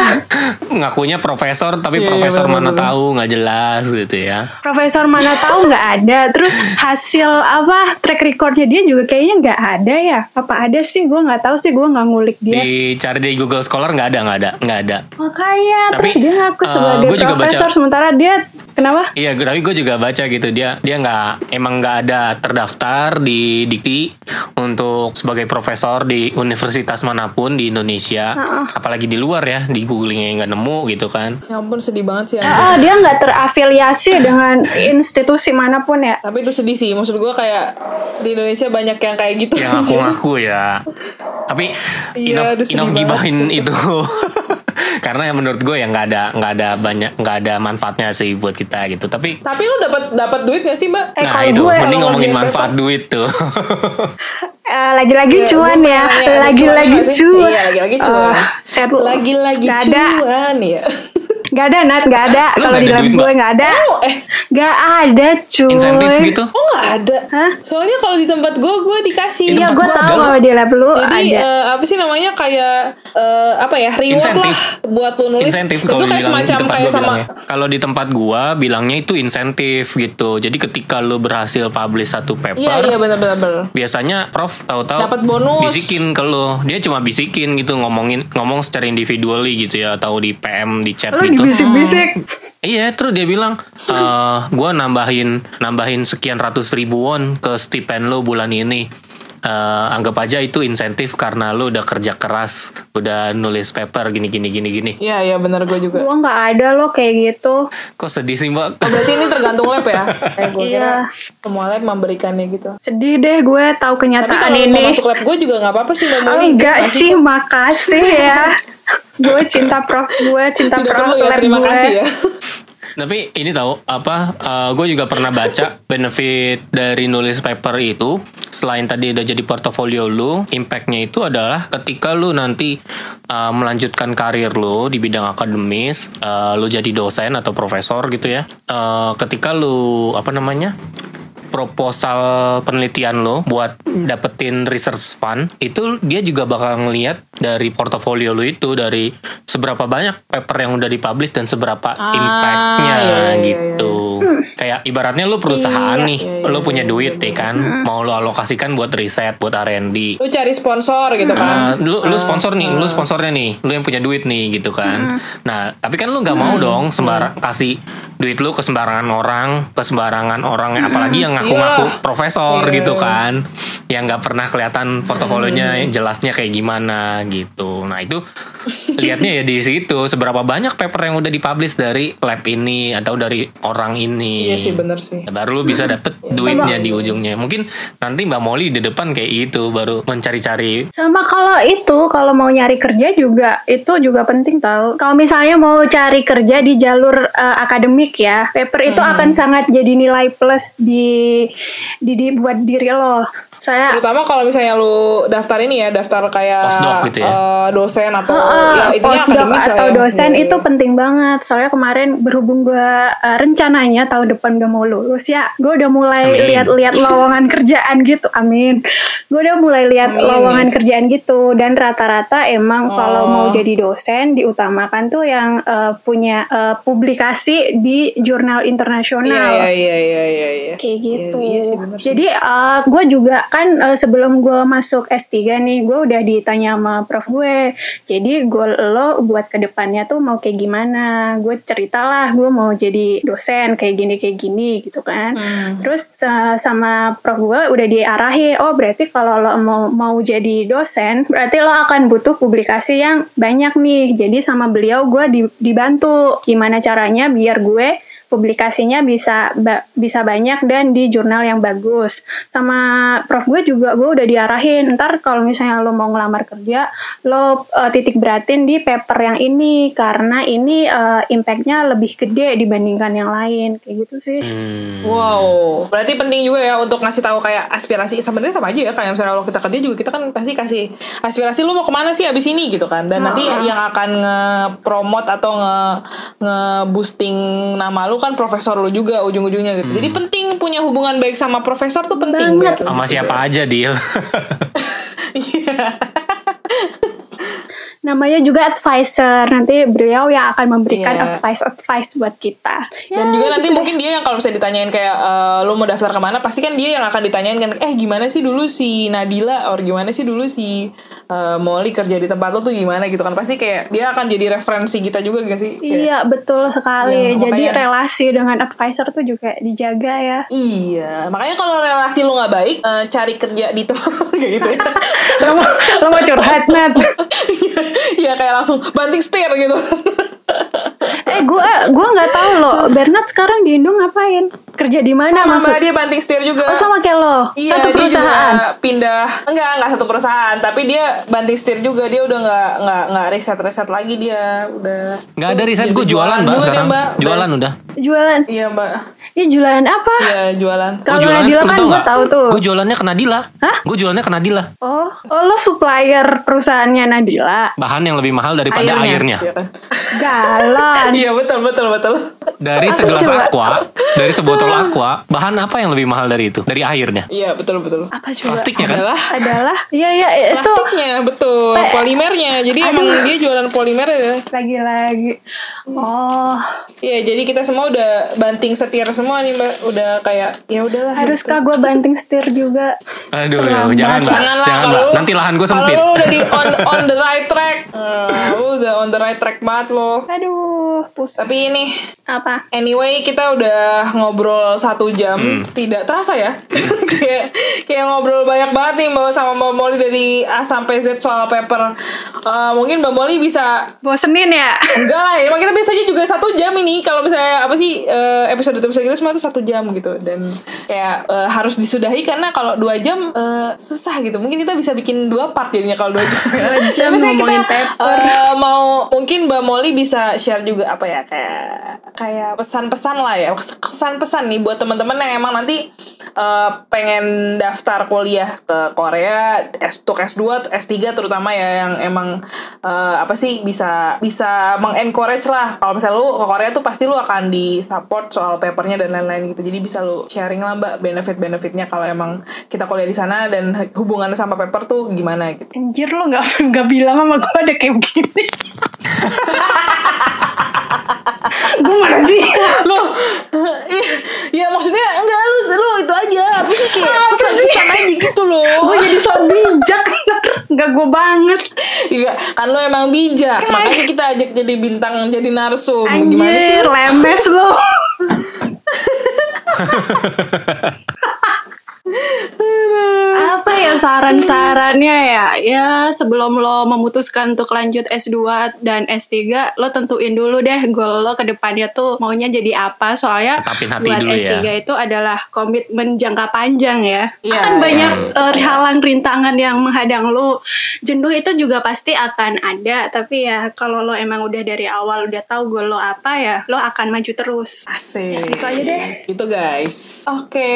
Ngakunya profesor tapi Iya, iya, profesor mana tahu nggak jelas gitu ya. Profesor mana tahu nggak ada. Terus hasil apa track recordnya dia juga kayaknya nggak ada ya? Apa ada sih? Gue nggak tahu sih gue nggak ngulik dia. Dicari di Google Scholar nggak ada nggak ada nggak ada. Makanya Tapi, terus dia ngaku eh, sebagai juga profesor baca- sementara dia kenapa? Iya, gue- tapi gue juga baca gitu. Dia dia nggak emang nggak ada terdaftar di Dikti untuk sebagai profesor di universitas mana pun di Indonesia, apalagi di luar ya di googlingnya nggak nemu gitu kan. Ya ampun sedih banget sih. Ah, dia nggak terafiliasi dengan institusi mana pun ya Tapi itu sedih sih. Maksud gue kayak di Indonesia banyak yang kayak gitu. Yang ngaku-ngaku ya. Tapi Iya, enough, gibahin itu. Karena yang menurut gue ya nggak ada nggak ada banyak nggak ada manfaatnya sih buat kita gitu. Tapi Tapi lu dapat dapat duit gak sih mbak? Eh, nah kalau itu gue- mending kalau ngomongin manfaat duit tuh. Eh, lagi-lagi Iya, cuan ya lagi-lagi cuan Iya, lagi-lagi cuan. Set Lagi-lagi cuan ya. Nggak ada Nat nggak ada kalau di duit, gue nggak ada Oh, eh. nggak ada cuy Insentif gitu. Oh nggak ada. Hah? Soalnya kalau di tempat gue, gue dikasih. Di Iya gue gua tahu ada kalau di lab lu Jadi ada eh, apa sih namanya kayak eh, apa ya reward Insentif. lah buat lu nulis. insentif itu kayak semacam kayak sama. bilangnya. Kalau di tempat gua bilangnya itu insentif gitu. Jadi ketika lu berhasil publish satu paper, Iya iya benar-benar. biasanya prof tahu-tahu Dapat bonus. bisikin ke lu. Dia cuma bisikin gitu ngomongin ngomong secara individually gitu ya atau di PM di chat lu gitu. Dibisik-bisik Iya, terus dia bilang, eh gue nambahin nambahin sekian ratus ribu won ke stipend lo bulan ini. Eh, anggap aja itu insentif karena lo udah kerja keras, udah nulis paper gini gini gini gini. Iya iya benar gue juga. gue nggak ada loh kayak gitu Kok sedih sih mbak? Oh, berarti ini tergantung lab ya? Eh gue Iya. semua lab memberikannya gitu. sedih deh gue tahu Tapi kenyataan kalau lu ini nggak masuk lab gue juga nggak apa-apa sih mau Oh, enggak sih makasih ya gue cinta prof gue cinta Tidak prof perlu ya lab terima gue. kasih ya. Tapi ini tahu apa? gue juga pernah baca benefit dari nulis paper itu. Selain tadi udah jadi portofolio lu, impactnya itu adalah ketika lu nanti uh, melanjutkan karir lu di bidang akademis, uh, lu jadi dosen atau profesor gitu ya. Uh, ketika lu apa namanya? Proposal penelitian lo buat dapetin research fund itu dia juga bakal ngelihat dari portofolio lo itu dari seberapa banyak paper yang udah dipublish dan seberapa Ah, impactnya iya, iya, gitu kayak ibaratnya lu perusahaan nih iya, iya, lu punya iya, duit iya, ya kan mau lu alokasikan buat riset buat R&D Lu cari sponsor gitu kan. Ah, lu lu sponsor nih, lu sponsornya nih, lu yang punya duit nih gitu kan. Nah, tapi kan lu nggak mau dong sembarang kasih duit lu ke sembarangan orang, ke sembarangan orang apalagi yang ngaku-ngaku Iya. profesor Iya. gitu kan. Yang nggak pernah kelihatan portofolionya jelasnya kayak gimana gitu. Nah, itu lihatnya ya di situ seberapa banyak paper yang udah dipublish dari lab ini atau dari orang ini. Iya sih bener sih. Baru lu bisa dapet duitnya di ujungnya. Mungkin nanti Mbak Molly di depan kayak itu baru mencari-cari Sama kalau itu, kalau mau nyari kerja juga itu juga penting tau. Kalau misalnya mau cari kerja di jalur eh, akademik ya, paper itu Hmm. akan sangat jadi nilai plus di di, di buat diri lo. Saya Terutama kalau misalnya lu daftar ini ya, daftar kayak Postdoc gitu ya? eh, dosen atau Heeh, ya intinya postdoc akademis atau ya. dosen Iya, itu penting banget. Soalnya kemarin berhubung gue uh, rencananya tahun depan udah mau lulus ya, gue udah mulai lihat-lihat lowongan kerjaan gitu. Amin. Gue udah mulai lihat lowongan kerjaan gitu dan rata-rata emang kalau Oh. mau jadi dosen diutamakan tuh yang uh, punya uh, publikasi di jurnal internasional Iya iya iya iya iya. kayak gitu. Iya, iya sih, bener sih. Jadi gue juga kan eh, sebelum gue masuk S3 nih, gue udah ditanya sama prof gue. Jadi gue lo buat ke depannya tuh mau kayak gimana? Gue ceritalah gue mau jadi dosen kayak gini kayak gini gitu kan. Hmm. Terus eh, sama prof gue udah diarahi, oh berarti kalau lo mau mau jadi dosen, berarti lo akan butuh publikasi yang banyak nih. Jadi sama beliau gue di- dibantu gimana caranya biar gue publikasinya bisa ba- bisa banyak dan di jurnal yang bagus. Sama prof gue juga gue udah diarahin. Ntar kalau misalnya lo mau ngelamar kerja lo eh, titik beratin di paper yang ini. Karena ini eh, impactnya lebih gede dibandingkan yang lain. Kayak gitu sih. Hmm. Wow, berarti penting juga ya untuk ngasih tahu kayak aspirasi. Sebenarnya sama aja ya kayak misalnya kalau kita kerja juga kita kan pasti kasih aspirasi lu mau ke mana sih abis ini? gitu kan. Dan nanti yang akan nge-promote atau nge nge-boosting nama lu kan profesor lu juga ujung-ujungnya gitu. Jadi penting punya hubungan baik sama profesor tuh penting Banget. gitu. Sama siapa aja deal. Iya. Namanya juga advisor. Nanti beliau yang akan memberikan Iya. advice-advice buat kita. Dan Ya, juga nanti gitu mungkin dia yang kalau misalnya ditanyain kayak eh, lu mau daftar ke mana, pasti kan dia yang akan ditanyain kan, eh gimana sih dulu si Nadila, or gimana sih dulu si eh, Molly kerja di tempat lu tuh gimana gitu kan, pasti kayak dia akan jadi referensi kita juga gak sih? Kayak, Iya betul sekali. Iya, Jadi makanya- relasi dengan advisor tuh juga dijaga ya. Iya, makanya kalau relasi lu nggak baik, eh, cari kerja di tempat kayak gitu ya. lo mau, lo mau curhat Nat? Iya kayak langsung banting setir gitu. eh gue gue nggak tahu loh. Bernard sekarang di Indo ngapain? Kerja di mana Sama maksud? Dia banting setir juga. Oh sama kayak lo. Iya, Satu dia perusahaan. juga pindah enggak enggak satu perusahaan, tapi dia banting setir juga. Dia udah enggak enggak enggak riset-riset lagi dia, udah. Nggak ada riset gue jualan mbak dia, sekarang. Mbak. Jualan udah. Jualan. Iya, Mbak. Iya jualan apa? Iya, jualan. Kalau Nadila lu kan tau gue nggak? tahu tuh. Gue jualannya ke Nadila. Hah? Gue jualannya ke Nadila. Oh, oh lo supplier perusahaannya Nadila. Bahan yang lebih mahal daripada airnya. Iya kan? Galan. Iya, betul betul betul. Dari segelas Mbak? aqua, dari sebotol aqua, bahan apa yang lebih mahal dari itu? Dari airnya. Iya, betul betul. Apa coba? Plastiknya kan? Adalah Adalah. Iya iya itu. plastiknya, betul. Pe- Polimernya. Jadi emang dia jualan polimer ya. Lagi-lagi. Oh, Iya, jadi kita semua udah banting setir semua nih, Mbak. Udah kayak ya udahlah. haruskah gue banting setir juga? Aduh, Terlambat. jangan mbak, Janganlah, jangan kalau mbak. lu- Nanti lahan gue sempit. Kalau udah di on on the right track, lu udah on the right track banget lo. Aduh, pusat. Tapi ini Apa? Anyway, kita udah ngobrol satu jam, Hmm. tidak terasa ya. kayak kayak ngobrol banyak banget nih Mbak sama Mbak Molly dari A sampai Z soal paper. Eh, mungkin Mbak Molly bisa Bosenin ya? enggak lah, emang kita biasanya juga satu jam ini. Kalau misalnya apa sih eh, episode episode kita semua tuh satu jam gitu dan kayak eh, harus disudahi karena kalau dua jam eh, susah gitu. Mungkin kita bisa bikin dua part jadinya kalau dua jam. Dua jam Tapi kita paper. eh, mau mungkin Mbak Molly bisa share juga apa ya kayak kayak pesan-pesan lah ya. Kesan-pesan nih buat teman-teman yang emang nanti eh, pengen daftar kuliah ke Korea S2 S2 S3 terutama ya yang emang eh, apa sih bisa bisa mengencourage lah. Kalau misalnya lu ke Korea tuh pasti lu akan di support soal papernya dan lain-lain gitu. Jadi bisa lu sharing lah mbak benefit-benefitnya kalau emang kita kuliah di sana dan hubungannya sama paper tuh gimana gitu. Anjir lo gak, nggak bilang sama gue ada kayak begini. gue mana sih? lu iya, ya maksudnya enggak lu lu itu aja apa sih kayak pesan pesan aja gitu loh Gue jadi so bijak. Gak gue banget. Iya, kan lu emang bijak makanya kita ajak jadi bintang jadi narsum gimana sih Anjir, lemes lo. Apa ya saran-sarannya ya? Ya sebelum lo memutuskan untuk lanjut S2 dan S3, lo tentuin dulu deh goal lo ke depannya tuh maunya jadi apa. Soalnya buat dulu S3 ya. itu adalah komitmen jangka panjang ya. Iya, Akan iya, banyak eh, halang rintangan yang menghadang lo. Jenuh itu juga pasti akan ada, tapi ya kalau lo emang udah dari awal udah tahu goal lo apa ya, lo akan maju terus. asik Gitu aja deh. gitu guys oke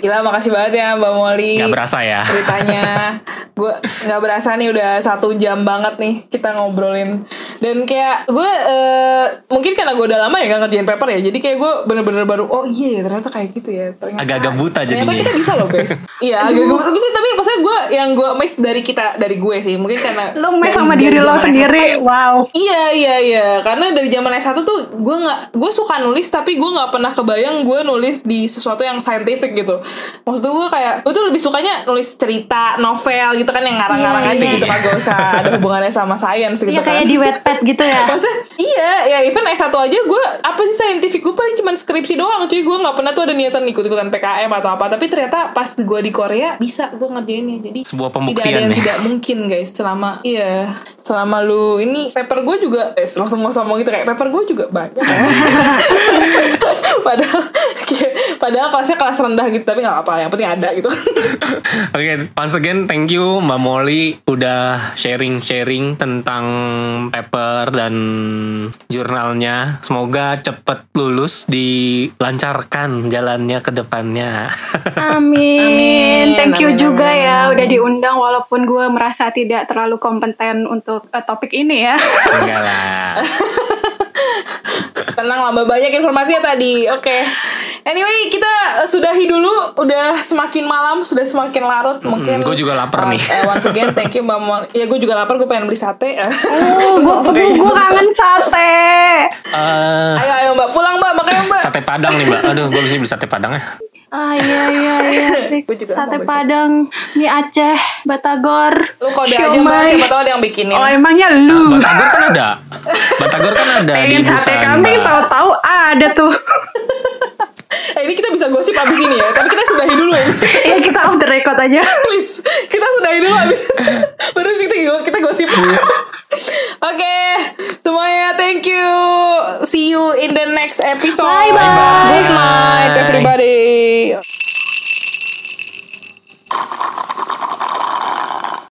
gila makasih banget ya mbak Molly Nggak berasa ya. ceritanya gue nggak berasa nih udah satu jam banget nih kita ngobrolin dan kayak gue eh, mungkin karena gue udah lama ya gak ngerjain paper ya jadi kayak gue bener-bener baru oh iya ternyata kayak gitu ya ternyata Agak-agak buta ternyata jadinya. kita bisa loh guys iya agak-agak buta bisa tapi maksudnya gue yang gue miss dari kita dari gue sih mungkin karena Lo mes dari- sama dari diri lo sendiri. Wow. Iya iya iya karena dari zaman S1 tuh gue nggak gue suka nulis tapi gue nggak pernah kebayang gue nulis di sesuatu yang scientific gitu. Maksud gue kayak gue tuh lebih sukanya nulis cerita novel gitu kan yang ngarang-ngarang Iya, aja iya. gitu kan gak usah ada hubungannya sama sains gitu Iya kan. kayak di wet mepet gitu ya. Maksudnya iya ya even S1 aja gue apa sih saintifik gue paling cuma skripsi doang cuy. Gue nggak pernah tuh ada niatan ikut-ikutan PKM atau apa. Tapi ternyata pas gue di Korea bisa gue ngerjainnya. Jadi Sebuah tidak ada pembuktian yang ya. tidak mungkin guys. Selama iya. Selama lu ini paper gue juga eh langsung mau ngomong gitu. Kayak paper gue juga banyak. Padahal padahal kelasnya kelas rendah gitu tapi nggak apa yang penting ada gitu Oke, once again thank you Mbak Molly udah sharing-sharing tentang paper dan jurnalnya. Semoga cepet lulus, dilancarkan jalannya ke depannya. Amin. Amin. Thank you Amin, juga amin, ya udah diundang walaupun gue merasa tidak terlalu kompeten untuk eh, topik ini ya. Enggak lah. tenang lah banyak informasinya tadi oke Anyway, kita eh, sudahi dulu. Udah semakin malam, sudah semakin larut. Mungkin. gua juga lapar uh, nih. eh, once again, thank you Mbak Mol. Ya, gue juga lapar. Gue pengen beli sate. Oh, gue gitu. kangen sate. Eh, Ayo, ayo Mbak. Pulang Mbak. Makanya Mbak. sate Padang nih Mbak. Aduh, gue mesti beli sate Padang ya. Ah iya iya iya. Sate. Padang, mie Aceh, Batagor, Lu kode aja Mbak. siomay. Siapa tahu ada yang bikinin. Oh emangnya lu? Batagor kan ada. Batagor kan ada di Pengen sate Busan. kambing tahu-tahu ada tuh. eh, ini kita bisa gosip abis ini ya tapi kita sudahi dulu ya ya kita off the record aja. Please kita sudahi dulu abis baru kita kita gosip. Oke okay, semuanya thank you. See you in the next episode. Bye, -bye. good night everybody.